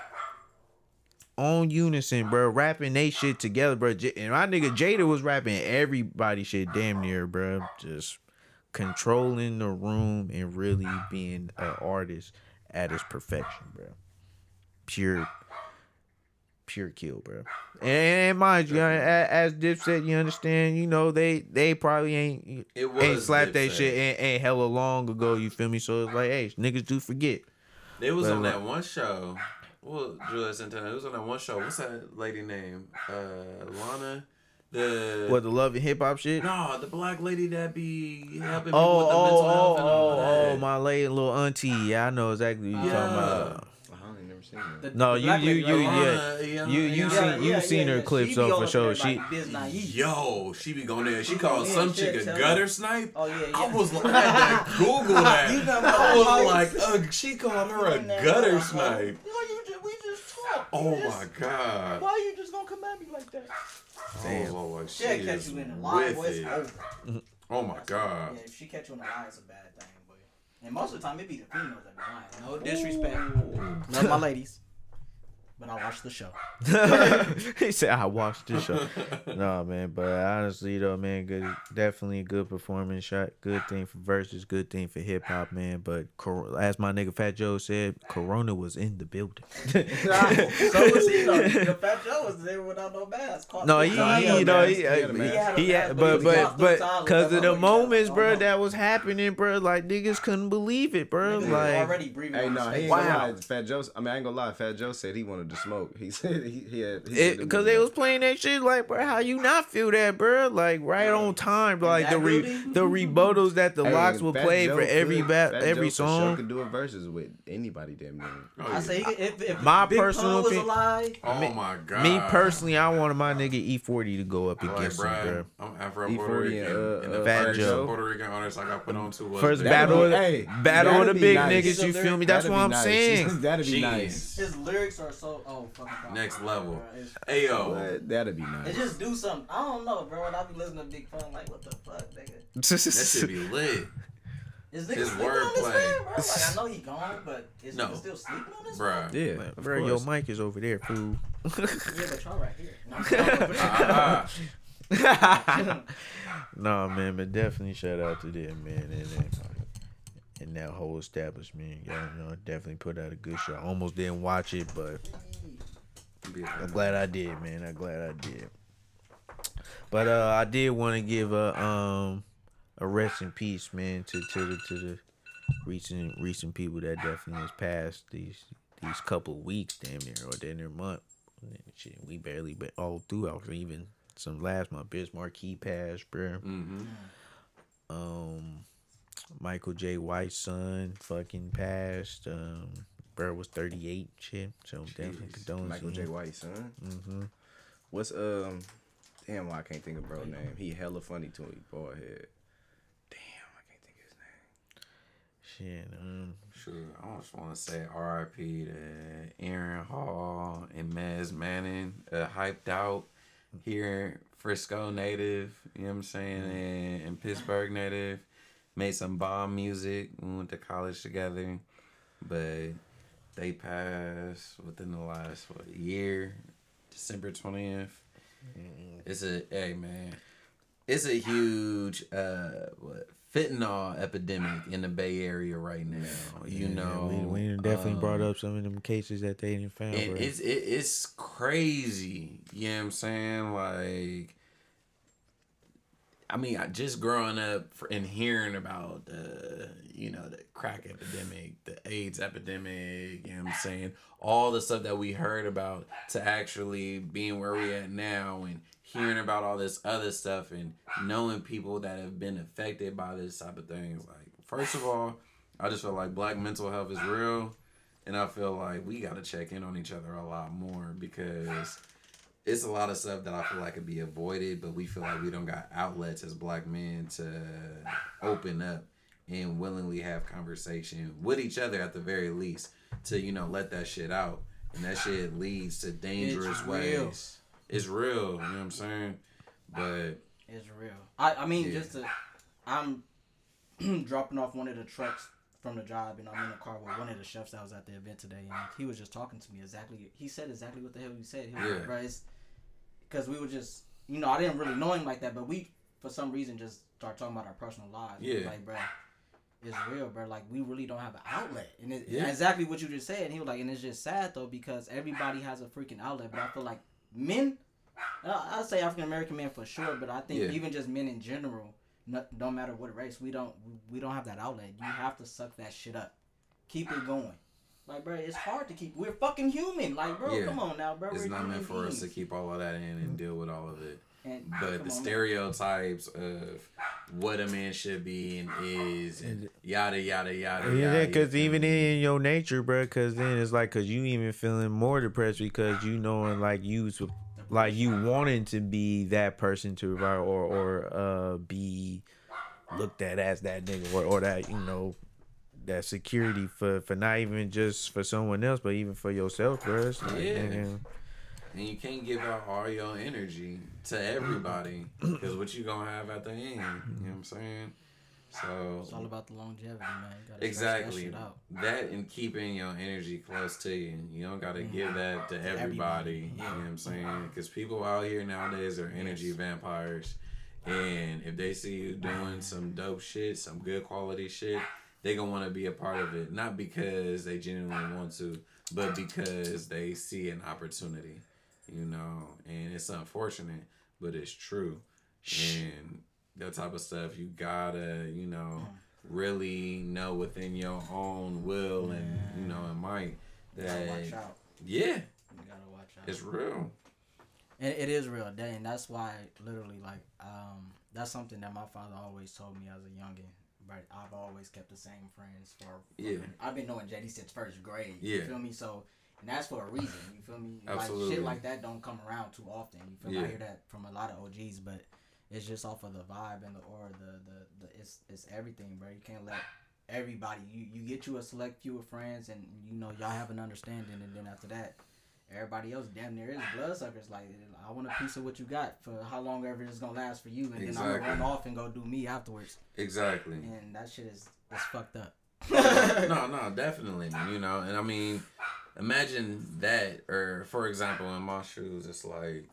on unison, bro, rapping they shit together, bro. J- And my nigga Jada was rapping everybody shit damn near, bro. Just controlling the room and really being an artist at its perfection, bro. Pure, pure kill, bro. [SIGHS] And, and mind you, as Dipset, you understand, you know they they probably ain't ain't slapped that shit ain't, ain't hella long ago. You feel me? So it's like, hey, niggas do forget. They was But on like- that one show. Well, Juelz Santana. It was on that one show. What's that lady name? Uh, Lana. The What the love and hip hop shit? No, the black lady that be helping people Oh, with the oh, mental oh, health and all oh, that. oh, my lady, little auntie. Yeah, I know exactly what you're talking about. I ain't never seen that. The- No, the you, you, you, right? yeah, Lana, yeah, you, you yeah, seen, you yeah, seen yeah, her yeah. clips She though for sure. She, like Yo, she be going there. She She called go some in, chick a gutter snipe. Oh yeah, yeah. I was like, I had to [LAUGHS] Google that. You know I was like, uh, she called her a gutter snipe. Yo, you just, we just talk. Oh just- my god. Why are you just gonna come at me like that? I was like, she She'll catch you in a lie, with boy. It. over. Oh my god. Yeah, if she catch you in the lie, it's a bad thing, boy. And most of the time, it be the females that be lying. No disrespect. Love my ladies. But I watched the show. [LAUGHS] he said, "I watched the show." [LAUGHS] no, man, but honestly though, man, good, definitely a good performance shot. Good thing for Verzuz, good thing for hip hop, man. But cor- as my nigga Fat Joe said, Corona was in the building. [LAUGHS] so was he though. Fat Joe was there without no mask. Caught No, three he, times. he you know, he, He had. He had uh, he had, but but but caught three but times because of the moments, bro, no. that was happening, bro. Like niggas couldn't believe it, bro. Niggas Like already breathing. Hey, on no, his he ain't Wow. gonna lie. Fat Joe, I mean, I ain't gonna lie. Fat Joe said he wanted to smoke. He [LAUGHS] said he, he had. It because they was playing that shit like, bro, how you not feel that, bro? Like right on time, like the that re- really? the rebuttals that the Hey, LOX will play Joe for every could- ba- Fat every Joe for Sure song. could do a Verzuz with anybody, damn near. Oh, I say if, if My Big personal was alive, Oh my god. Me personally, I wanted my nigga E40 to go up Like, against him, bro. I'm Afro E40 Puerto Rican. and, uh, and the uh, Fat Joe. Puerto Rican artist I got put on to was First battle, of be- the, hey, battle of the big nice. niggas. You feel me? That's what I'm saying. [LAUGHS] That'd be Jeez. nice. his lyrics are so so oh fucking [SIGHS] fuck, Next level. bro. It's- Hey yo, that'd be It nice. just do something. I don't know, bro. When I be listening to Big Pun, like, what the fuck, nigga? [LAUGHS] that should be lit, Is nigga His sleeping on this wordplay. man, bro? Like, I know he gone, but is No. nigga still sleeping on this bruh. Yeah, Man, of bro, your mic is over there, fool. Yeah, but y'all right here. [LAUGHS] No, I'm saying, [LAUGHS] Ah, nah, man, but definitely shout out to them, man, and and, and that whole establishment. Y'all, y'all definitely put out a good show. I almost didn't watch it, but I'm glad I did, man. I'm glad I did. But uh, I did want to give a um a rest in peace, man, to to the to the recent recent people that definitely has passed these these couple weeks, damn near, or damn near month. Shit, we barely been all throughout. Even some last month, Biz Markie passed, bro. hmm Um, Michael Jai White's son fucking passed. Um, bro was 38, shit. So definitely Jeez. Michael Jai White, son. Mm-hmm. What's um? Damn, why I can't think of bro name. He hella funny to me, boy head. Damn, I can't think of his name. Shit. Um, Sure, I just want to say R.I.P. to Aaron Hall and Mez Manning, uh, hyped out here, Frisco native, you know what I'm saying, and, and Pittsburgh native. Made some bomb music. We went to college together, but they passed within the last what year, December twentieth. It's a hey man, it's a huge uh what fentanyl epidemic in the Bay Area right now. You yeah, know, we, we definitely brought um, up some of them cases that they didn't found. bro. it's it, it's crazy. You know what I'm saying? Like, I mean, I just growing up and hearing about the, you know, the crack epidemic, the AIDS epidemic. You know what I'm saying? All the stuff that we heard about to actually being where we at now and hearing about all this other stuff and knowing people that have been affected by this type of things. Like, first of all, I just feel like black mental health is real. And I feel like we got to check in on each other a lot more because it's a lot of stuff that I feel like could be avoided, but we feel like we don't got outlets as black men to open up and willingly have conversation with each other at the very least to, you know, let that shit out. And that shit leads to dangerous real. ways. It's real, you know what I'm saying? But It's real. I, I mean, Yeah. just to, I'm [CLEARS THROAT] dropping off one of the trucks from the job, and I'm in the car with one of the chefs that was at the event today, and he was just talking to me exactly. He said exactly what the hell you said. He was Yeah. like, bro, it's because we were just, you know, I didn't really know him like that, but we, for some reason, just start talking about our personal lives. Yeah. like, bro. It's real, bro. Like we really don't have an outlet, and it, Yeah. exactly what you just said. And he was like, and it's just sad though because everybody has a freaking outlet, but I feel like men, uh, I- I'd say African American men for sure, but I think Yeah. even just men in general, no, don't matter what race, we don't we don't have that outlet. You have to suck that shit up, keep it going. Like, bro, it's hard to keep. We're fucking human. Like, bro, Yeah. come on now, bro. it's We're not human meant for us to keep all of that in and deal with all of it. And, but the on, man. stereotypes of what a man should be and is and yada yada yada Yeah, because even feel in your nature, bro, because then it's like, because you even feeling more depressed because you knowing like you, s- like you wanting to be that person to or or uh be looked at as that nigga or, or that you know that security for for not even just for someone else but even for yourself, bro. Like, Yeah. nigga, and you can't give out all your energy to everybody because what you gonna have at the end? You know what I'm saying? So It's all about the longevity, man. You Exactly. That out. That and keeping your energy close to you. You don't got to mm. give that to everybody. everybody, You know what I'm mm. saying? Because people out here nowadays are energy vampires. And if they see you doing some dope shit, some good quality shit, they to want to be a part of it. Not because they genuinely want to, but because they see an opportunity, you know? And it's unfortunate, but it's true. And that type of stuff, you gotta, you know, really know within your own will and you know and might You gotta that watch out. yeah, You gotta watch out. it's real. And it is real, and that's why literally like um that's something that my father always told me as a youngin. But I've always kept the same friends for. Yeah. I've been knowing JD since first grade. Yeah. You feel me? So, and that's for a reason. You feel me? Like Absolutely. shit like that don't come around too often. You feel me? I hear that from a lot of OGs, but it's just off of the vibe and the aura, the the, the it's it's everything, bro. You can't let everybody. You you get you a select few of friends, and you know y'all have an understanding, and then after that, everybody else damn near is bloodsuckers. Like I want a piece of what you got for how long ever it's gonna last for you, and then I'm gonna run off and go do me afterwards. Exactly. And that shit is is fucked up. [LAUGHS] no, no, definitely. You know, and I mean, imagine that, or for example, in my shoes, it's like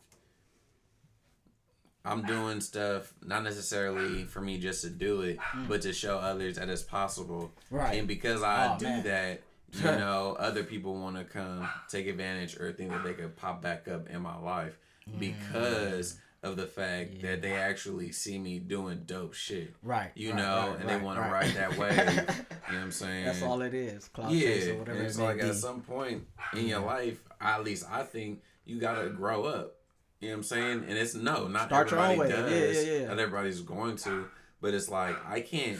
I'm doing stuff not necessarily for me just to do it, hmm. but to show others that it's possible. Right. And because I Oh, do man. that, you [LAUGHS] know, other people want to come take advantage or think that they could pop back up in my life mm. because of the fact that they actually see me doing dope shit. Right. You right, know, right, and they want right. to ride that [LAUGHS] wave. you know what I'm saying? That's all it is. Cloud yeah, or whatever and it's it like be. at some point in your mm. life, at least I think you gotta grow up. You know what I'm saying? And it's no, not Start everybody does. Yeah, yeah, yeah. Not everybody's going to, but it's like I can't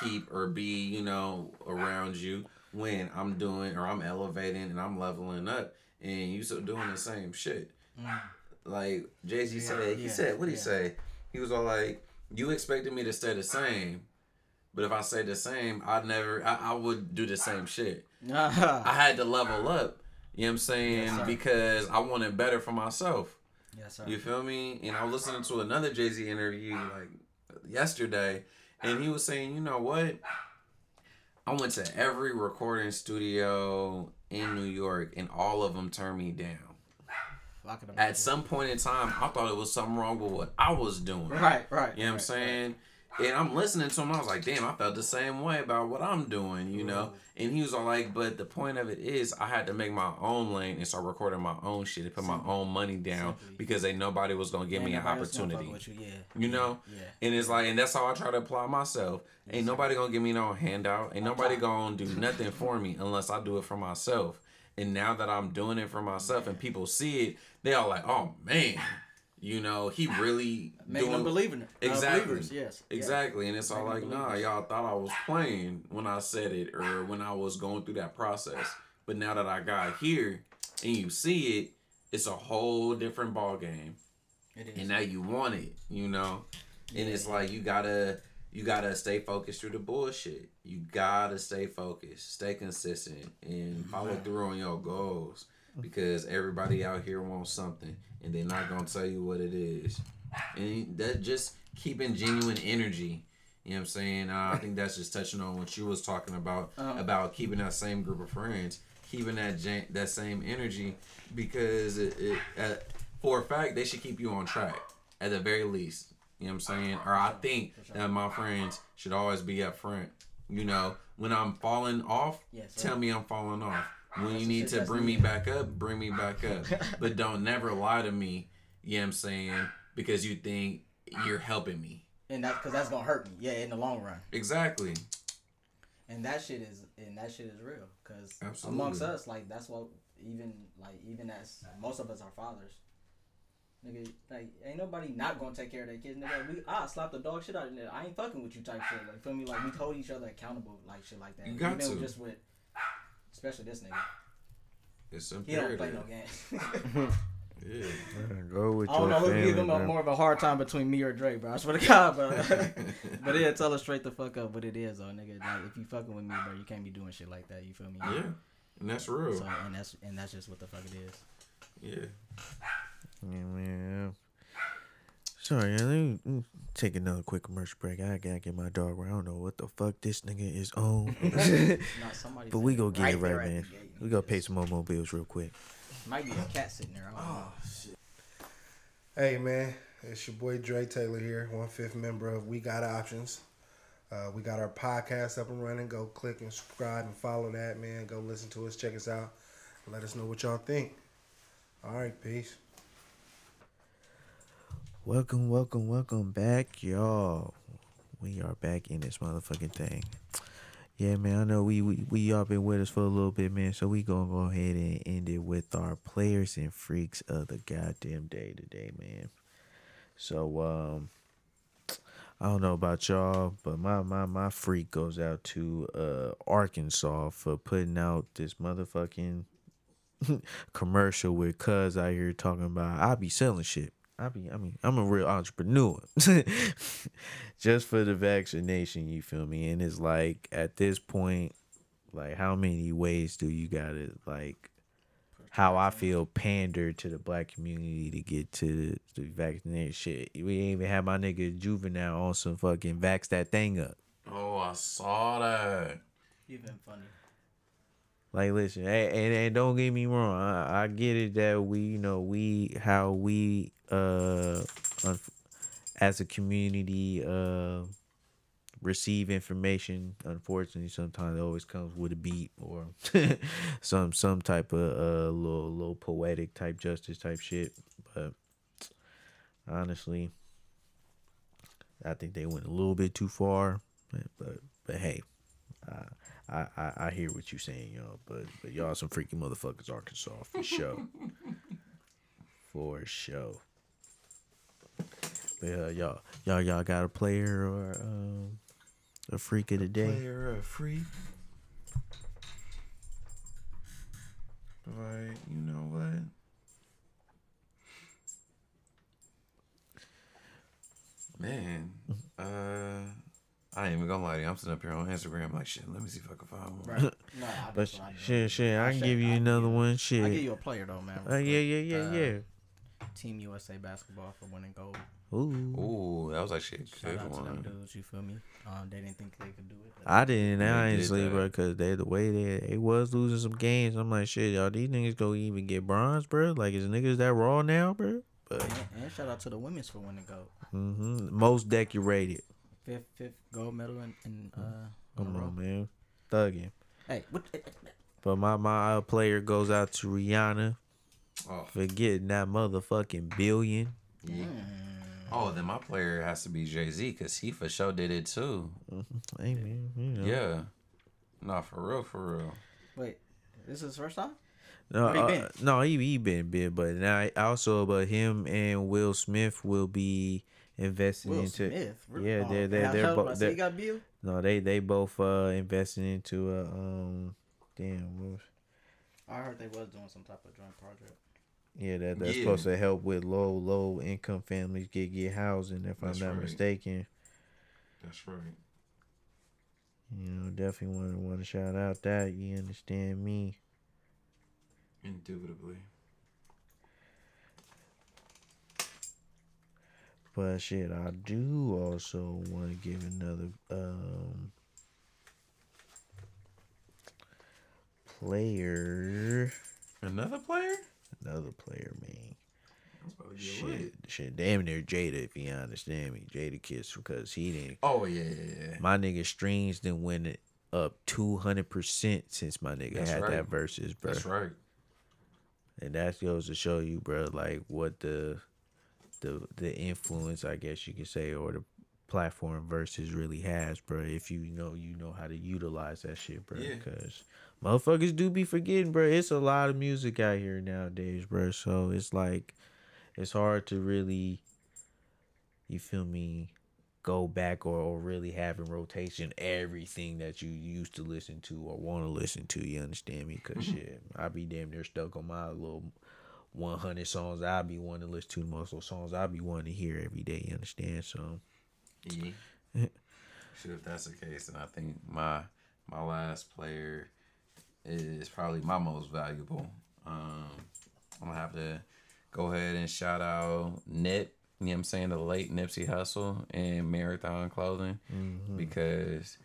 keep or be, you know, around you when I'm doing or I'm elevating and I'm leveling up, and you still doing the same shit. Mm. Like Jay Z said, he yeah, said, what would he say? He was all like, "You expected me to stay the same." But if I say the same, I'd never. I, I would do the same shit. [LAUGHS] I had to level up. You know what I'm saying? Yes, because I wanted better for myself. yes, sir. You feel me? And I was listening to another Jay Z interview like yesterday, and he was saying, you know what? I went to every recording studio in New York, and all of them turned me down. I could imagine. At some point in time, I thought it was something wrong with what I was doing. Right, right. You know what I'm right, saying? And I'm listening to him. I was like, damn, I felt the same way about what I'm doing, you know? And he was all like, but the point of it is, I had to make my own lane and start recording my own shit and put my own money down because ain't nobody was going to give Ain't me an nobody else gonna fuck opportunity. you, Yeah. You know? Yeah. And it's like, and that's how I try to apply myself. Ain't nobody gonna give me no handout. Ain't nobody gonna do nothing for me unless I do it for myself. And now that I'm doing it for myself and people see it, they all like, oh man, you know, he [SIGHS] really Making them doing- believe in it. Uh, Exactly. believers, yes. Yeah. Exactly. And it's all like, nah, y'all thought I was playing when I said it or when I was going through that process. But now that I got here and you see it, it's a whole different ball game It is. and now you want it, you know. And it's like you gotta you gotta stay focused through the bullshit. You gotta stay focused, stay consistent, and follow through on your goals because everybody out here wants something, and they're not gonna tell you what it is. And that just keeping genuine energy. You know what I'm saying? Uh, I think that's just touching on what you was talking about Uh-huh. about keeping that same group of friends, keeping that gen- that same energy because it, it uh, for a fact they should keep you on track at the very least. You know what I'm saying? Or I think that my friends should always be up front. You know, when I'm falling off, Yes, tell me I'm falling off. When you need to bring me back up, bring me back up. [LAUGHS] but don't never lie to me, you know what I'm saying? Because you think you're helping me. and that because that's gonna hurt me. Yeah, in the long run. Exactly. And that shit is and that shit is real. Cause Absolutely. amongst us, like that's what even like even as most of us are fathers. Nigga, like ain't nobody not gonna take care of their kids. Nigga, we I slap the dog shit out of it. I ain't fucking with you type shit. Like feel me? Like we hold each other accountable, like shit like that. You got even to. just with especially this nigga. It's He don't play no games. [LAUGHS] Yeah. Go with I don't know who family, give him a, more of a hard time between me or Drake, bro. I swear to God, bro. [LAUGHS] but yeah, tell us straight the fuck up what it is, though, nigga. Like, if you fucking with me, bro, you can't be doing shit like that. You feel me? yeah. And that's real. So and that's and that's just what the fuck it is. yeah. Yeah, man. Sorry, yeah, let me mm, take another quick commercial break. I gotta get my dog. I don't know what the fuck this nigga is on. [LAUGHS] [LAUGHS] But we go get it right, man. gate. We gotta pay some more mobiles real quick. Might be a cat sitting there. Oh don't. Hey man, it's your boy Dre Taylor here, one fifth member of We Got Options. Uh, we got our podcast up and running. Go click and subscribe and follow that, man. Go listen to us, check us out, let us know what y'all think. All right, peace. Welcome, welcome, welcome back, y'all. We are back in this motherfucking thing. Yeah, man, I know we, we, we all been with us for a little bit, man. So we gonna go ahead and end it with our players and freaks of the goddamn day today, man. So um I don't know about y'all, but my my my freak goes out to uh Arkansas for putting out this motherfucking [LAUGHS] commercial with cuz out here talking about I be selling shit. I be I mean I'm a real entrepreneur. [LAUGHS] Just for the vaccination, you feel me? And it's like at this point, like how many ways do you gotta like how I feel pander to the black community to get to the, the vaccinated shit. We ain't even have my nigga juvenile on some fucking vax that thing up. Oh, I saw that. You've been funny. Like, listen, and, and, and don't get me wrong. I, I get it that we, you know, we how we uh, as a community uh, receive information. Unfortunately, sometimes it always comes with a beat or [LAUGHS] some some type of uh, little little poetic type justice type shit. But honestly, I think they went a little bit too far. But but, but hey. Uh, I, I I hear what you're saying, y'all, but but y'all some freaky motherfuckers, Arkansas for sure, [LAUGHS] for sure. But uh, y'all y'all y'all got a player or um, a freak of the day? Player a freak. Like, you know what? Man, uh, I ain't even gonna lie to you. I'm sitting up here on Instagram like shit. Let me see if I can find one. Right. [LAUGHS] No, But that's what I do. shit, shit, I can should- give you I- another one. Shit, I give you a player though, man. Uh, yeah, yeah, yeah, Uh, yeah. Team USA basketball for winning gold. Ooh. Ooh, that was actually a Shout good out to them one. dudes. You feel me? Um, they didn't think they could do it. I didn't They did honestly, that. bro, because they the way they they was losing some games. I'm like, shit, y'all, these niggas go even get bronze, bro. Like, is niggas that raw now, bro? But And, and shout out to the women's for winning gold. Mm-hmm. most decorated. Fifth, fifth gold medal in, in uh. in Come on, man, thugging. Hey, what? But my my uh, player goes out to Rihanna Oh, for getting that motherfucking billion. yeah. Oh, then my player has to be Jay Z because he for sure did it too. Hey man, you know. Yeah. Nah, for real, for real. Wait, this is his first time. No, he uh, been? no, he he been big, but now also, but him and Will Smith will be investing Will into. Smith. Yeah, Oh, they're- they're- they're told him, bo- I said they're- got Bill. No, they they both uh investing into a um, damn, what was- I heard they was doing some type of joint project. yeah, that that's Yeah. supposed to help with low low income families get get housing. If That's I'm not right. mistaken, That's right. you know, definitely want to want to shout out that you understand me. Indubitably. But shit, I do also want to give another um player, Another player? another player, man. I was about to get Shit, shit, damn near Jada, if you understand me. Jadakiss, because he didn't. Oh yeah, yeah, yeah. My nigga streams didn't win it up two hundred percent since my nigga That's had right. that Verzuz, bro. That's right. And that goes to show you, bro, like what the the the influence, I guess you could say, or the platform Verzuz really has, bro. If you know you know how to utilize that shit, bro. Yeah. Because motherfuckers do be forgetting, bro. It's a lot of music out here nowadays, bro. So it's like it's hard to really you feel me go back or, or really have in rotation everything that you used to listen to or want to listen to you understand me because mm-hmm. shit i be damn near stuck on my little 100 songs i be wanting to listen to most of those songs i be wanting to hear every day you understand so Yeah. [LAUGHS] Shit, if that's the case, then I think my my last player is probably my most valuable. Um, I'm gonna have to go ahead and shout out Nip. You know what I'm saying? The late Nipsey Hussle and Marathon Clothing because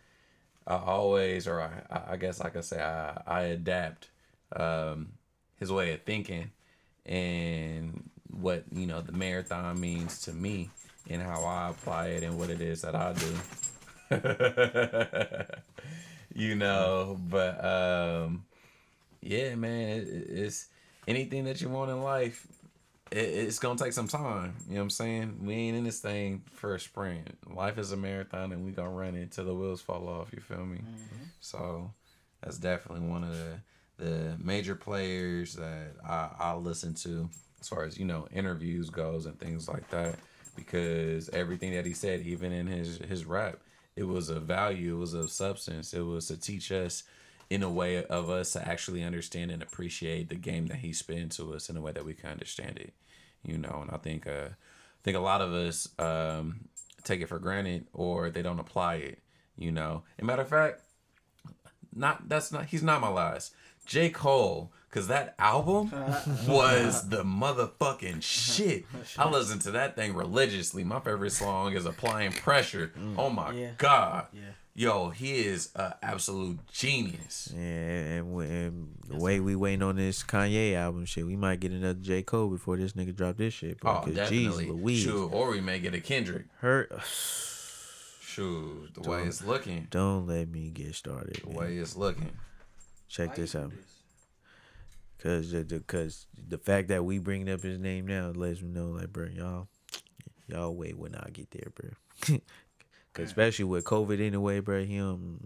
I always, or I, I guess I could say, I, I adapt um, his way of thinking and what you know the marathon means to me and how I apply it and what it is that I do. [LAUGHS] you know, but um, yeah, man, it, it's anything that you want in life. It, it's gonna take some time. You know what I'm saying? We ain't in this thing for a sprint. Life is a marathon, and we gonna run it till the wheels fall off. You feel me? So that's definitely one of the the major players that I, I listen to as far as you know interviews goes and things like that because everything that he said even in his his rap it was a value it was a substance it was to teach us in a way of us to actually understand and appreciate the game that he spit to us in a way that we can understand it you know and i think uh i think a lot of us um take it for granted or they don't apply it you know and matter of fact not that's not he's not my last. J. Cole, cause that album uh-huh. was the motherfucking uh-huh. shit. I listen to that thing religiously. My favorite song is Applying Pressure. Mm. Oh my Yeah. god. Yeah. Yo, he is an absolute genius. Yeah, and, we- and the way we waiting on this Kanye album shit, we might get another J Cole before this nigga drop this shit. Bro, Oh, 'cause definitely. Jeez Louise, Shoot, or we may get a Kendrick. her. Shoot, the way it's looking. Don't let me get started. The man. way it's looking. Check this out. Cause the, the cause the fact that we bringing up his name now lets me know like bro y'all y'all wait when I get there bro. [LAUGHS] Cause especially with COVID anyway bro him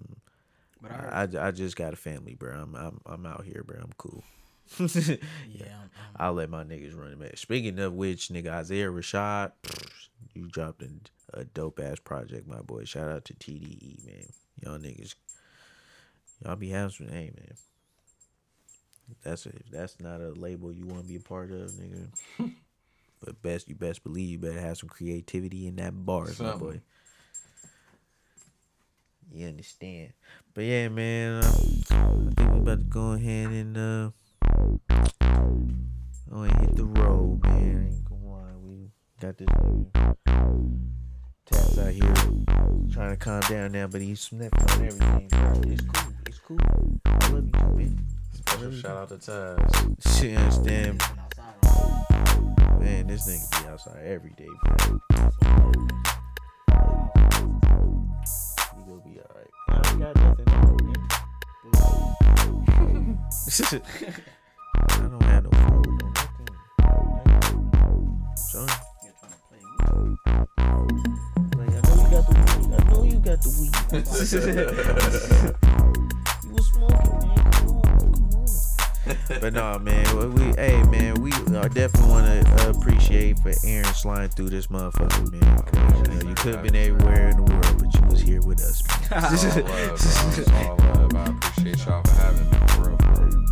But I I, I just got a family bro I'm I'm I'm out here bro I'm cool. [LAUGHS] yeah, um, I'll let my niggas run it back. Speaking of which, nigga Isaiah Rashad, [SNIFFS] you dropped a, a dope ass project, my boy. Shout out to TDE, man. Y'all niggas, y'all be having some, hey man. If that's a, if that's not a label you want to be a part of, nigga. [LAUGHS] but best, you best believe you better have some creativity in that bars, my boy. You understand? But yeah, man. Uh, I think we about to go ahead and uh. Oh, and hit the road, man. Ain't gonna we got this nigga Taps out here trying to calm down now, but he's sniffing on everything, bro. It's cool. It's cool. I love you, too, man. Special shout out to Taz. Shit, understand, man. This nigga be outside every day, bro. We gonna be alright. I ain't got nothing on, man. [LAUGHS] I don't have no food, no nothing. Son. You're trying to play me. Like, I know you got the weed. I know you got the weed. [LAUGHS] [LAUGHS] you was smoking, man. Come on, come on. but no, man. We, we, hey, man. We I definitely want to appreciate for Aaron sliding through this motherfucker, man. 'cause, you, know, you could have been everywhere in the world, but you was here with us, man. It's all love, bro. All love. I appreciate y'all for having me, for real, for real.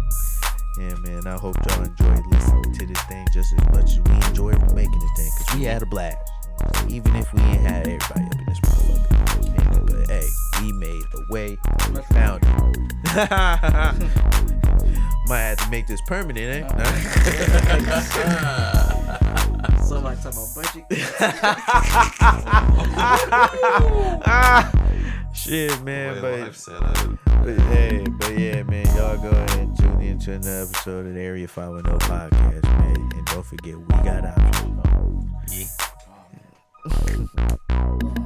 Yeah, man. I hope y'all enjoyed listening to this thing just as much as we enjoyed making this thing. Cause we had a blast. Even if we ain't had everybody up in this motherfucker. Man, But hey, we made a way. We found it. [LAUGHS] Might have to make this permanent, eh? Somebody talking about budget. [LAUGHS] Shit, man. But life set up. But hey, but yeah, man, y'all go ahead and tune in to another episode of the Area 510 podcast, man. And don't forget, we got options. Yeah.